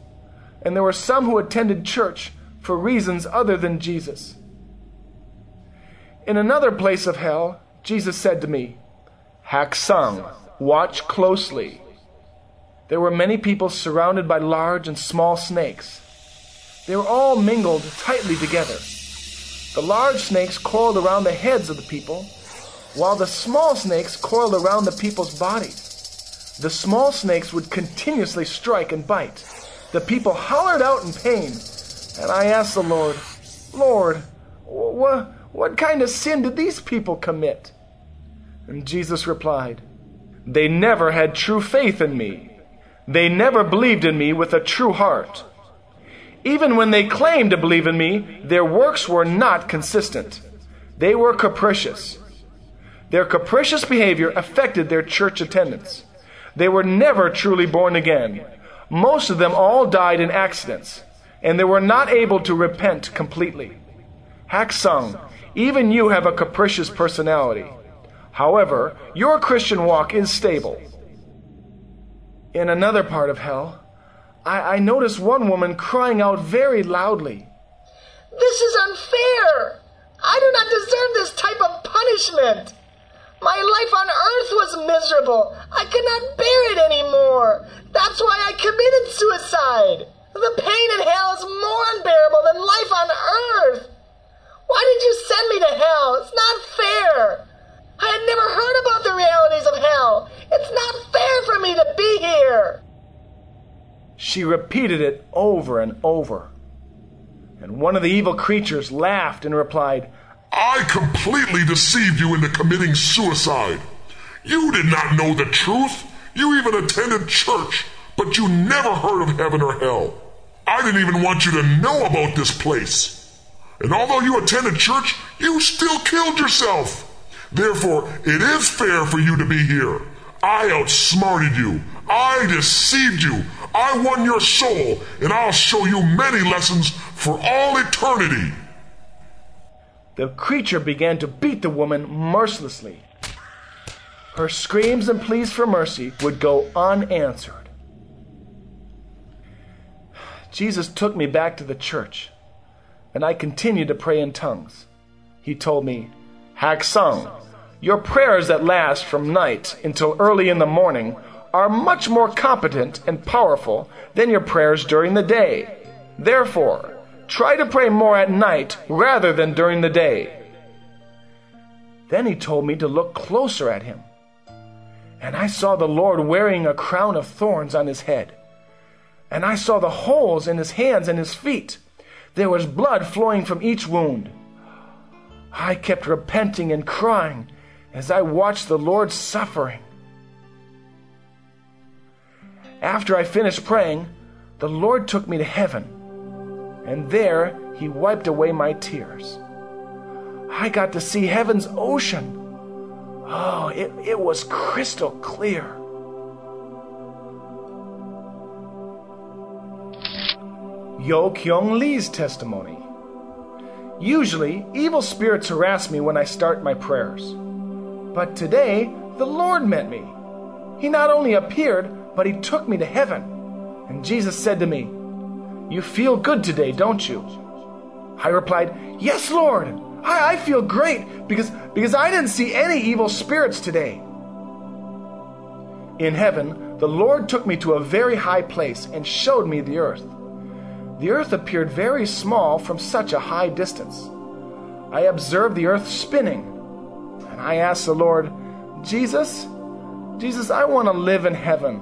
Speaker 1: and there were some who attended church for reasons other than Jesus. In another place of hell, Jesus said to me, Haksung, watch closely. There were many people surrounded by large and small snakes. They were all mingled tightly together. The large snakes coiled around the heads of the people, while the small snakes coiled around the people's bodies. The small snakes would continuously strike and bite. The people hollered out in pain, and I asked the Lord, Lord, what, what kind of sin did these people commit? And Jesus replied, They never had true faith in me. They never believed in me with a true heart. Even when they claimed to believe in me, their works were not consistent. They were capricious. Their capricious behavior affected their church attendance. They were never truly born again. Most of them all died in accidents, and they were not able to repent completely. Haksung, even you have a capricious personality. However, your Christian walk is stable. In another part of hell, I, I noticed one woman crying out very loudly.
Speaker 3: This is unfair! I do not deserve this type of punishment! My life on earth was miserable. I could not bear it anymore. That's why I committed suicide. The pain in hell is more unbearable than life on earth. Why did you send me to hell? It's not fair. I had never heard about the realities of hell. It's not fair for me to be here.
Speaker 1: She repeated it over and over. And one of the evil creatures laughed and replied,
Speaker 2: I completely deceived you into committing suicide. You did not know the truth. You even attended church, but you never heard of heaven or hell. I didn't even want you to know about this place. And although you attended church, you still killed yourself. Therefore, it is fair for you to be here. I outsmarted you. I deceived you. I won your soul, and I'll show you many lessons for all eternity.
Speaker 1: The creature began to beat the woman mercilessly. Her screams and pleas for mercy would go unanswered. Jesus took me back to the church, and I continued to pray in tongues. He told me, Haksung, your prayers that last from night until early in the morning are much more competent and powerful than your prayers during the day. Therefore, try to pray more at night rather than during the day. Then he told me to look closer at him. And I saw the Lord wearing a crown of thorns on his head. And I saw the holes in his hands and his feet. There was blood flowing from each wound. I kept repenting and crying as I watched the Lord suffering. After I finished praying, the Lord took me to heaven, and there He wiped away my tears. I got to see heaven's ocean. Oh, it, it was crystal clear. Yo Kyung Lee's testimony. Usually, evil spirits harass me when I start my prayers. But today, the Lord met me. He not only appeared, but He took me to heaven. And Jesus said to me, You feel good today, don't you? I replied, Yes, Lord. I, I feel great because, because I didn't see any evil spirits today. In heaven, the Lord took me to a very high place and showed me the earth. The earth appeared very small from such a high distance. I observed the earth spinning, and I asked the Lord, Jesus, Jesus, I want to live in heaven.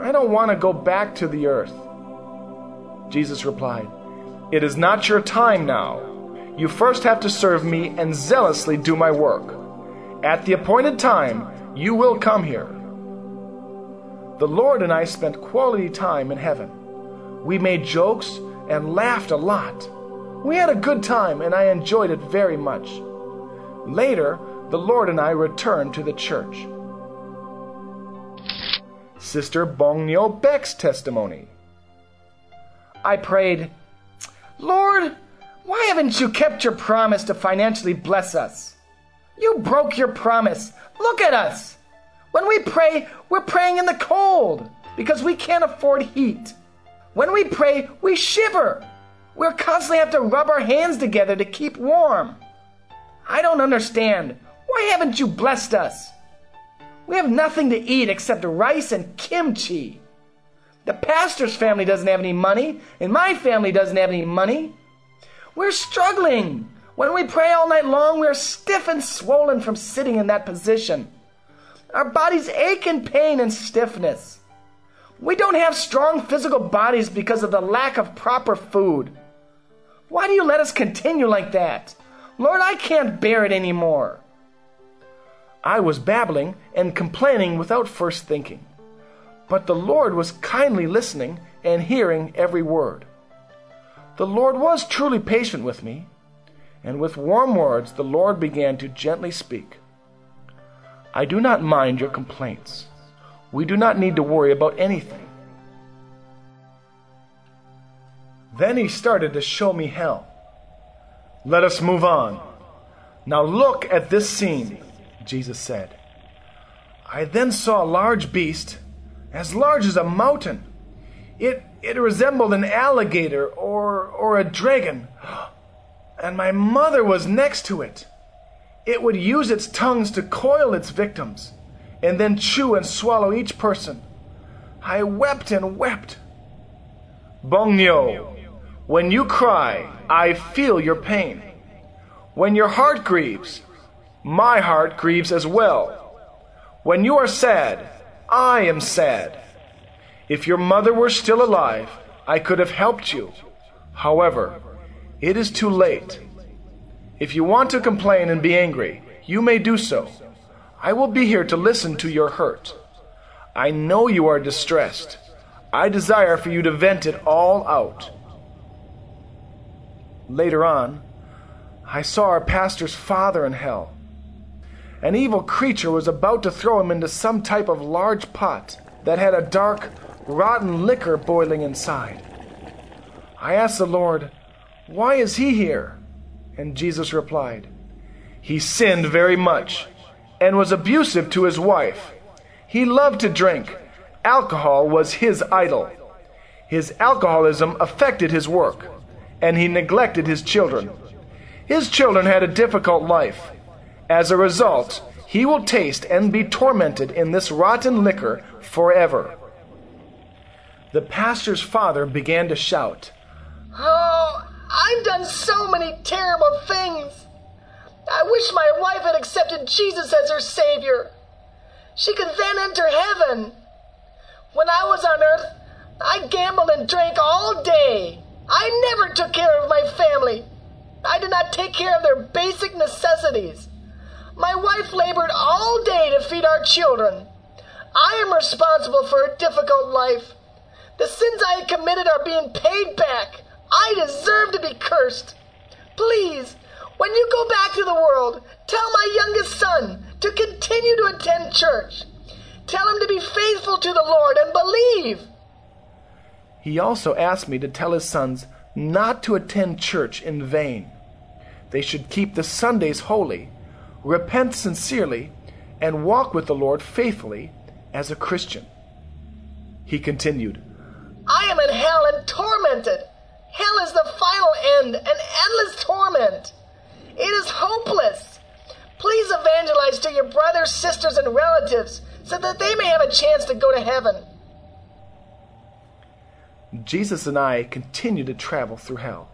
Speaker 1: I don't want to go back to the earth. Jesus replied, It is not your time now. You first have to serve me and zealously do my work. At the appointed time, you will come here. The Lord and I spent quality time in heaven. We made jokes and laughed a lot. We had a good time and I enjoyed it very much. Later, the Lord and I returned to the church. Sister Bongnyo Baek's testimony. I prayed, Lord, why haven't you kept your promise to financially bless us? You broke your promise. Look at us. When we pray, we're praying in the cold because we can't afford heat. When we pray, we shiver. We constantly have to rub our hands together to keep warm. I don't understand. Why haven't you blessed us? We have nothing to eat except rice and kimchi. The pastor's family doesn't have any money, and my family doesn't have any money. We're struggling. When we pray all night long, we're stiff and swollen from sitting in that position. Our bodies ache in pain and stiffness. We don't have strong physical bodies because of the lack of proper food. Why do you let us continue like that? Lord, I can't bear it anymore. I was babbling and complaining without first thinking. But the Lord was kindly listening and hearing every word. The Lord was truly patient with me, and with warm words the Lord began to gently speak. I do not mind your complaints. We do not need to worry about anything. Then he started to show me hell. Let us move on. Now look at this scene, Jesus said. I then saw a large beast, as large as a mountain. It, it resembled an alligator or, or a dragon, and my mother was next to it. It would use its tongues to coil its victims and then chew and swallow each person. I wept and wept. Bongnyo, when you cry, I feel your pain. When your heart grieves, my heart grieves as well. When you are sad, I am sad. If your mother were still alive, I could have helped you. However, it is too late. If you want to complain and be angry, you may do so. I will be here to listen to your hurt. I know you are distressed. I desire for you to vent it all out. Later on, I saw our pastor's father in hell. An evil creature was about to throw him into some type of large pot that had a dark, rotten liquor boiling inside. I asked the Lord, Why is he here? And Jesus replied, He sinned very much and was abusive to his wife. He loved to drink. Alcohol was his idol. His alcoholism affected his work, and he neglected his children. His children had a difficult life. As a result, he will taste and be tormented in this rotten liquor forever. The pastor's father began to shout,
Speaker 3: Oh, I've done so many terrible things. I wish my wife had accepted Jesus as her Savior. She could then enter heaven. When I was on earth, I gambled and drank all day. I never took care of my family. I did not take care of their basic necessities. My wife labored all day to feed our children. I am responsible for her difficult life. The sins I had committed are being paid back. I deserve to be cursed. Please, when you go back to the world, tell my youngest son to continue to attend church. Tell him to be faithful to the Lord and believe.
Speaker 1: He also asked me to tell his sons not to attend church in vain. They should keep the Sundays holy, repent sincerely, and walk with the Lord faithfully as a Christian. He continued,
Speaker 3: I am in hell and tormented. Hell is the final end, an endless torment. It is hopeless. Please evangelize to your brothers, sisters, and relatives so that they may have a chance to go to heaven.
Speaker 1: Jesus and I continued to travel through hell.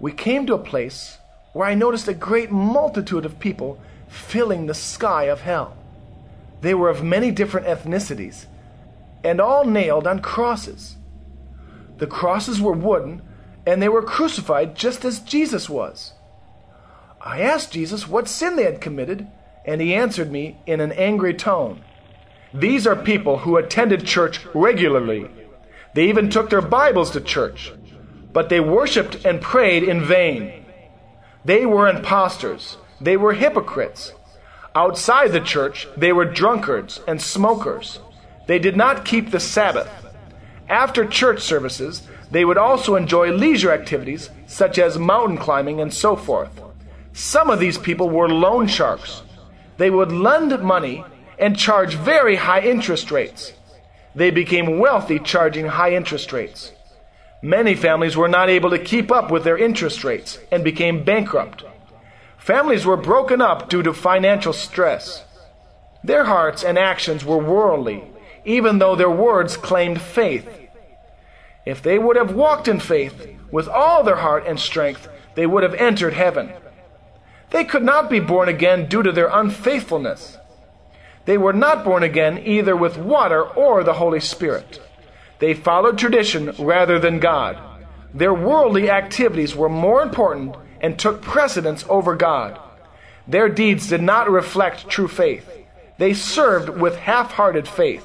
Speaker 1: We came to a place where I noticed a great multitude of people filling the sky of hell. They were of many different ethnicities and all nailed on crosses. The crosses were wooden and they were crucified just as Jesus was. I asked Jesus what sin they had committed, and he answered me in an angry tone. These are people who attended church regularly. They even took their Bibles to church, but they worshiped and prayed in vain. They were impostors. They were hypocrites. Outside the church, they were drunkards and smokers. They did not keep the Sabbath. After church services, they would also enjoy leisure activities such as mountain climbing and so forth. Some of these people were loan sharks. They would lend money and charge very high interest rates. They became wealthy charging high interest rates. Many families were not able to keep up with their interest rates and became bankrupt. Families were broken up due to financial stress. Their hearts and actions were worldly, even though their words claimed faith. If they would have walked in faith with all their heart and strength, they would have entered heaven. They could not be born again due to their unfaithfulness. They were not born again either with water or the Holy Spirit. They followed tradition rather than God. Their worldly activities were more important and took precedence over God. Their deeds did not reflect true faith. They served with half hearted faith.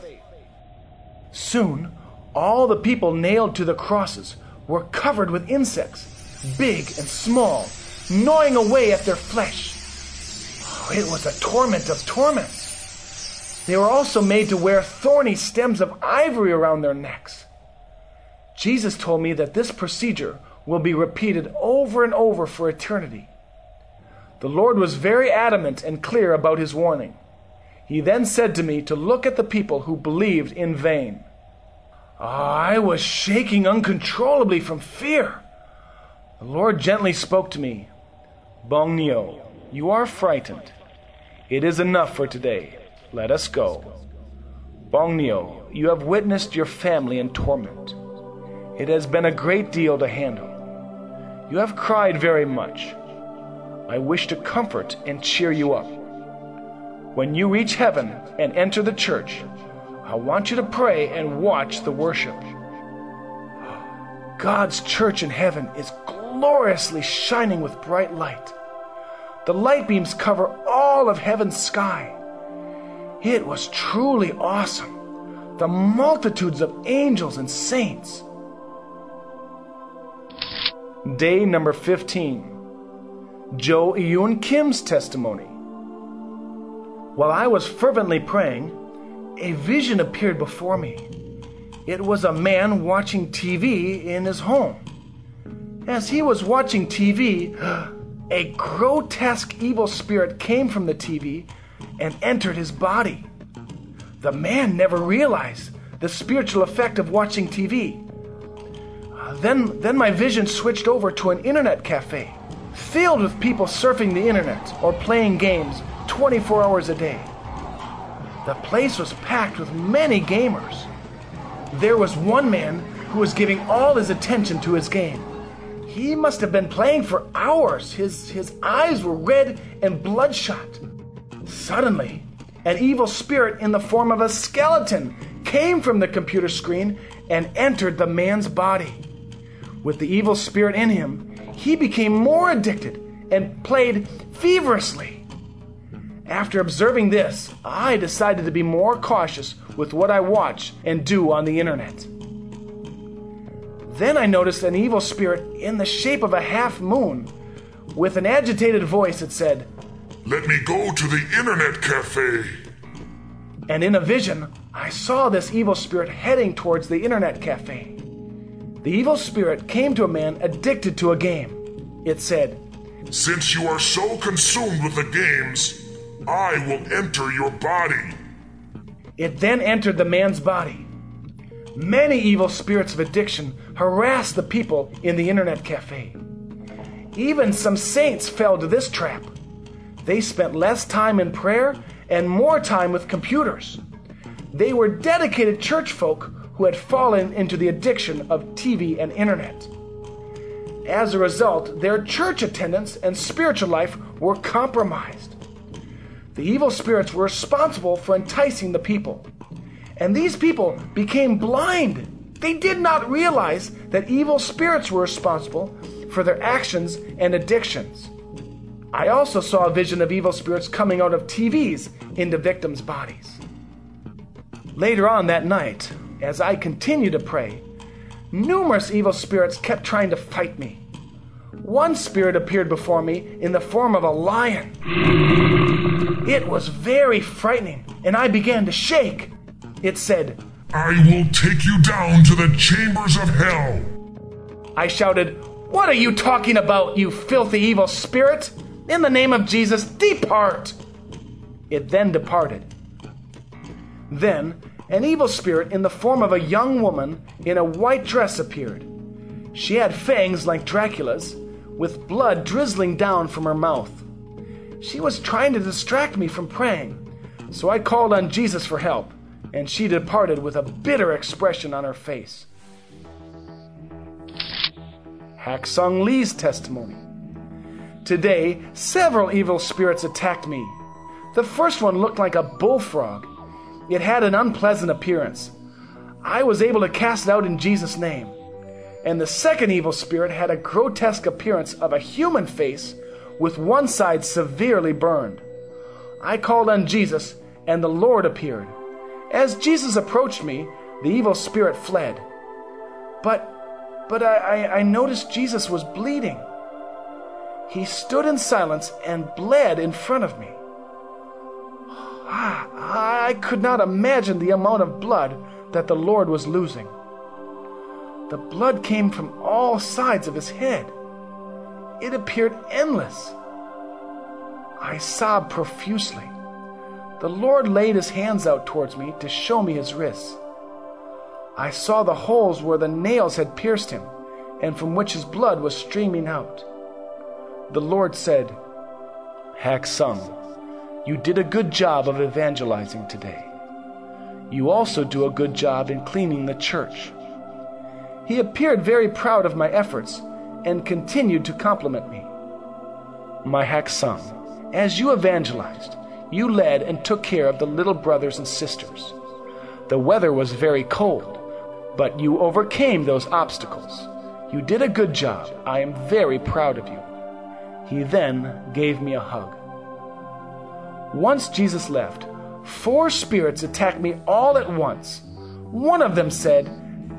Speaker 1: Soon, all the people nailed to the crosses were covered with insects, big and small, gnawing away at their flesh. Oh, it was a torment of torments. They were also made to wear thorny stems of ivory around their necks. Jesus told me that this procedure will be repeated over and over for eternity. The Lord was very adamant and clear about his warning. He then said to me to look at the people who believed in vain. I was shaking uncontrollably from fear. The Lord gently spoke to me. Bongnyo, you are frightened. It is enough for today. Let us go. Bongnyo, you have witnessed your family in torment. It has been a great deal to handle. You have cried very much. I wish to comfort and cheer you up. When you reach heaven and enter the church, I want you to pray and watch the worship. God's church in heaven is gloriously shining with bright light. The light beams cover all of heaven's sky. It was truly awesome. The multitudes of angels and saints. Day number 15. Jo Eun Kim's testimony. While I was fervently praying, a vision appeared before me. It was a man watching TV in his home. As he was watching TV, a grotesque evil spirit came from the TV and entered his body. The man never realized the spiritual effect of watching TV. Uh, then, then my vision switched over to an internet cafe filled with people surfing the internet or playing games 24 hours a day. The place was packed with many gamers. There was one man who was giving all his attention to his game. He must have been playing for hours. His, his eyes were red and bloodshot. Suddenly, an evil spirit in the form of a skeleton came from the computer screen and entered the man's body. With the evil spirit in him, he became more addicted and played feverishly. After observing this, I decided to be more cautious with what I watch and do on the internet. Then I noticed an evil spirit in the shape of a half moon. With an agitated voice, it said,
Speaker 2: Let me go to the internet cafe.
Speaker 1: And in a vision, I saw this evil spirit heading towards the internet cafe. The evil spirit came to a man addicted to a game. It said,
Speaker 2: Since you are so consumed with the games, I will enter your body.
Speaker 1: It then entered the man's body. Many evil spirits of addiction harassed the people in the internet cafe. Even some saints fell to this trap. They spent less time in prayer and more time with computers. They were dedicated church folk who had fallen into the addiction of TV and internet. As a result, their church attendance and spiritual life were compromised. The evil spirits were responsible for enticing the people. And these people became blind. They did not realize that evil spirits were responsible for their actions and addictions. I also saw a vision of evil spirits coming out of TVs into victims' bodies. Later on that night, as I continued to pray, numerous evil spirits kept trying to fight me. One spirit appeared before me in the form of a lion. It was very frightening, and I began to shake. It said,
Speaker 2: I will take you down to the chambers of hell.
Speaker 1: I shouted, What are you talking about, you filthy evil spirit? In the name of Jesus, depart! It then departed. Then, an evil spirit in the form of a young woman in a white dress appeared. She had fangs like Dracula's, with blood drizzling down from her mouth. She was trying to distract me from praying, so I called on Jesus for help, and she departed with a bitter expression on her face. Haksung Lee's testimony. Today, several evil spirits attacked me. The first one looked like a bullfrog. It had an unpleasant appearance. I was able to cast it out in Jesus' name. And the second evil spirit had a grotesque appearance of a human face with one side severely burned. I called on Jesus, and the Lord appeared. As Jesus approached me, the evil spirit fled. But but I, I, noticed Jesus was bleeding. He stood in silence and bled in front of me. Ah, I could not imagine the amount of blood that the Lord was losing. The blood came from all sides of his head. It appeared endless. I sobbed profusely. The Lord laid his hands out towards me to show me his wrists. I saw the holes where the nails had pierced him, and from which his blood was streaming out. The Lord said, Haksung, you did a good job of evangelizing today. You also do a good job in cleaning the church. He appeared very proud of my efforts and continued to compliment me. My Haksung, as you evangelized, you led and took care of the little brothers and sisters. The weather was very cold, but you overcame those obstacles. You did a good job. I am very proud of you. He then gave me a hug. Once Jesus left, four spirits attacked me all at once. One of them said,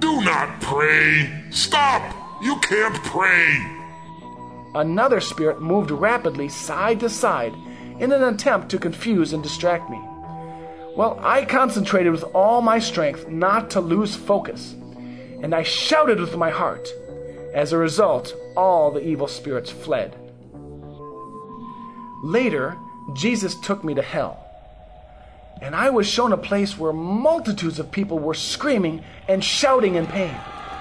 Speaker 2: Do not pray. Stop. You can't pray.
Speaker 1: Another spirit moved rapidly side to side in an attempt to confuse and distract me. Well, I concentrated with all my strength not to lose focus, and I shouted with my heart. As a result, all the evil spirits fled. Later, Jesus took me to hell. And I was shown a place where multitudes of people were screaming and shouting in pain,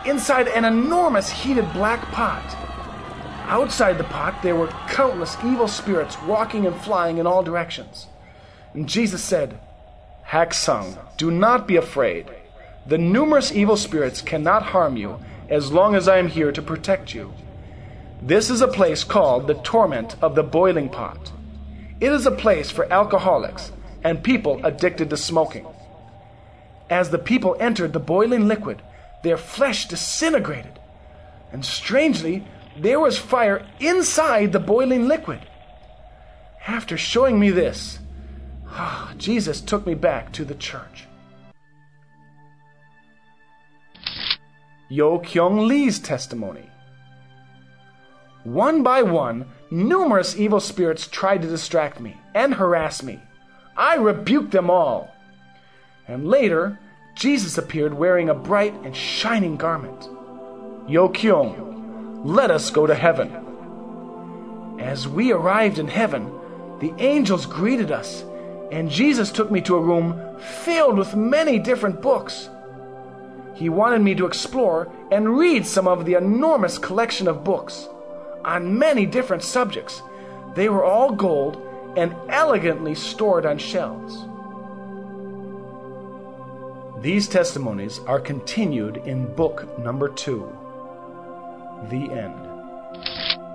Speaker 1: inside an enormous heated black pot. Outside the pot, there were countless evil spirits walking and flying in all directions. And Jesus said, Haksung, do not be afraid. The numerous evil spirits cannot harm you as long as I am here to protect you. This is a place called the torment of the boiling pot. It is a place for alcoholics and people addicted to smoking. As the people entered the boiling liquid, their flesh disintegrated, and strangely, there was fire inside the boiling liquid. After showing me this, ah, Jesus took me back to the church. Yo Kyung Lee's testimony. One by one, numerous evil spirits tried to distract me and harass me. I rebuked them all. And later, Jesus appeared wearing a bright and shining garment. Yo Kyung, let us go to heaven. As we arrived in heaven, the angels greeted us, and Jesus took me to a room filled with many different books. He wanted me to explore and read some of the enormous collection of books on many different subjects. They were all gold and elegantly stored on shelves. These testimonies are continued in book number two, the end.